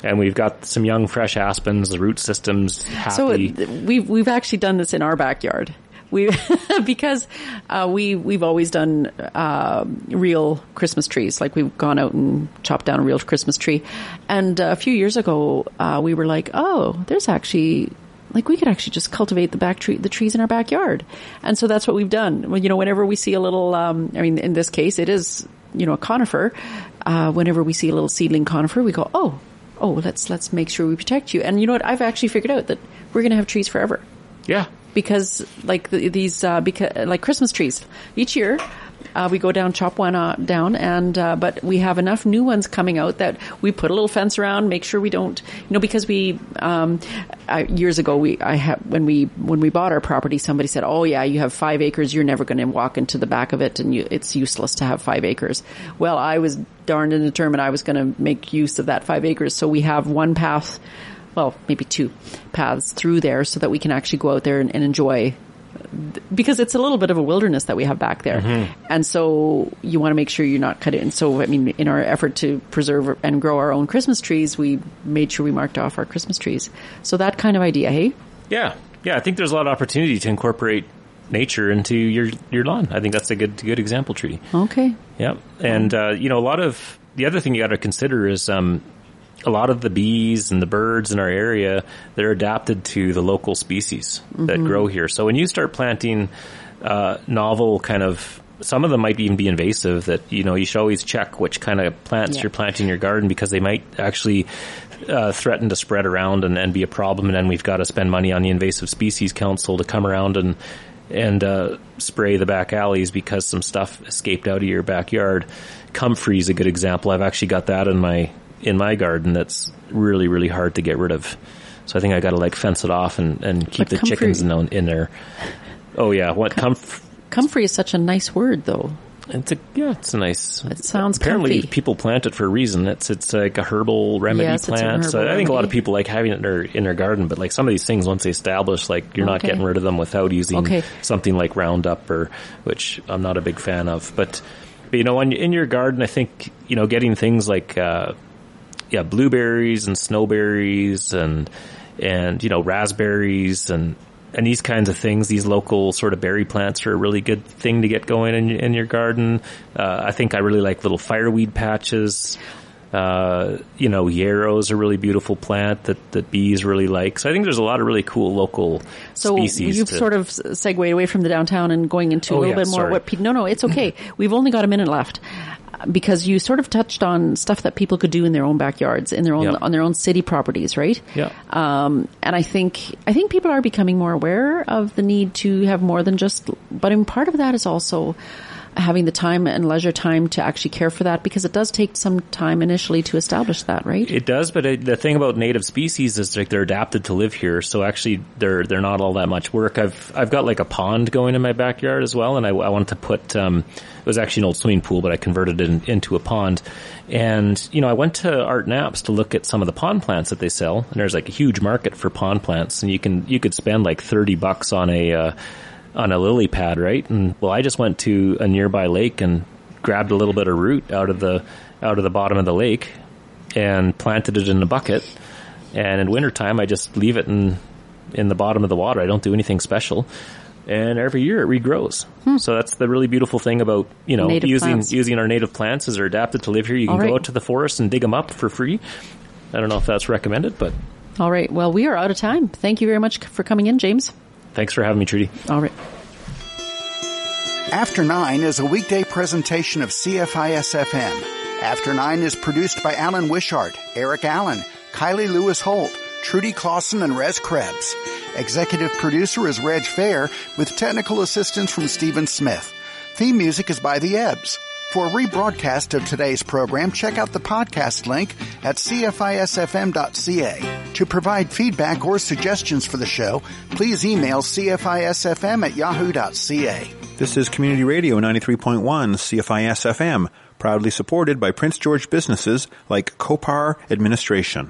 And we've got some young, fresh aspens. The root system's happy. So we've we've actually done this in our backyard. We because uh, we we've always done uh, real Christmas trees. Like we've gone out and chopped down a real Christmas tree. And uh, a few years ago, uh, we were like, oh, there's actually. Like we could actually just cultivate the back tree, the trees in our backyard, and so that's what we've done. Well, you know, whenever we see a little, um, I mean, in this case, it is you know a conifer. Uh, whenever we see a little seedling conifer, we go, oh, oh, let's let's make sure we protect you. And you know what? I've actually figured out that we're going to have trees forever. Yeah. Because like the, these, uh, because like Christmas trees, each year. Uh, we go down, chop one uh, down, and uh, but we have enough new ones coming out that we put a little fence around, make sure we don't, you know, because we um, uh, years ago we I have when we when we bought our property, somebody said, "Oh yeah, you have five acres, you're never going to walk into the back of it, and you, it's useless to have five acres." Well, I was darned and determined I was going to make use of that five acres, so we have one path well, maybe two paths through there so that we can actually go out there and, and enjoy because it's a little bit of a wilderness that we have back there. Mhm. And so you want to make sure you're not cut in. So, I mean, in our effort to preserve and grow our own Christmas trees, we made sure we marked off our Christmas trees. So that kind of idea, hey? Yeah, yeah. I think there's a lot of opportunity to incorporate nature into your your lawn. I think that's a good good example, tree. Okay. Yep. And uh, you know, a lot of the other thing you got to consider is um, a lot of the bees and the birds in our area they're adapted to the local species that Mhm. grow here. So when you start planting uh, novel kind of some of them might even be invasive that you know you should always check which kind of plants Yeah. you're planting in your garden because they might actually uh, threaten to spread around and, and be a problem and then we've got to spend money on the invasive species council to come around and and uh, spray the back alleys because some stuff escaped out of your backyard. Comfrey is a good example. I've actually got that in my in my garden. That's really really hard to get rid of. So I think I got to like fence it off and, and keep But the comfrey- chickens in, in there. Oh yeah, what comf? Comfrey is such a nice word, though. It's a yeah, it's a nice. It sounds Apparently, comfy. people plant it for a reason. It's it's like a herbal remedy Yes, plant. so herbal I think a lot of people like having it in their in their garden. But like some of these things, once they establish, like you're not getting rid of them without using Okay. something like Roundup or which I'm not a big fan of. But, but you know, when in your garden, I think you know getting things like uh, yeah, blueberries and snowberries and and you know raspberries and and these kinds of things, these local sort of berry plants are a really good thing to get going in, in your garden. Uh, I think I really like little fireweed patches. Uh, you know, yarrow is a really beautiful plant that, that bees really like. So I think there's a lot of really cool local So species. you've to- sort of segued away from the downtown and going into Oh, a little yeah, bit more sorry. what people. No, no, it's okay. We've only got a minute left because you sort of touched on stuff that people could do in their own backyards, in their own Yeah. on their own city properties, right? Yeah. Um, and I think I think people are becoming more aware of the need to have more than just. But in part of that is also having the time and leisure time to actually care for that because it does take some time initially to establish that, right? It does, but it, the thing about native species is like they're adapted to live here, so actually they're they're not all that much work. I've I've got like a pond going in my backyard as well, and I, I wanted to put um, it was actually an old swimming pool, but I converted it in, into a pond. And you know, I went to Art Knapps to look at some of the pond plants that they sell, and there's like a huge market for pond plants, and you can you could spend like thirty bucks on a uh, on a lily pad, right? And well, I just went to a nearby lake and grabbed a little bit of root out of the out of the bottom of the lake and planted it in a bucket. And in wintertime, I just leave it in in the bottom of the water. I don't do anything special. And every year it regrows. So that's the really beautiful thing about you know Hmm. Native using plants. using our native plants as they're adapted to live here. You can right. go out to the forest and dig them up for free. I don't know if that's recommended, but All right. Well, we are out of time. Thank you very much for coming in, James. Thanks for having me, Trudy. All right. After Nine is a weekday presentation of CFIS FM. After Nine is produced by Alan Wishart, Eric Allen, Kylie Lewis Holt, Trudy Clausen, and Rez Krebs. Executive producer is Reg Fair with technical assistance from Stephen Smith. Theme music is by The Ebbs. For a rebroadcast of today's program, check out the podcast link at cfisfm.ca. To provide feedback or suggestions for the show, please email cfisfm at yahoo.ca. This is Community Radio 93.1 CFISFM, proudly supported by Prince George businesses like Copar Administration.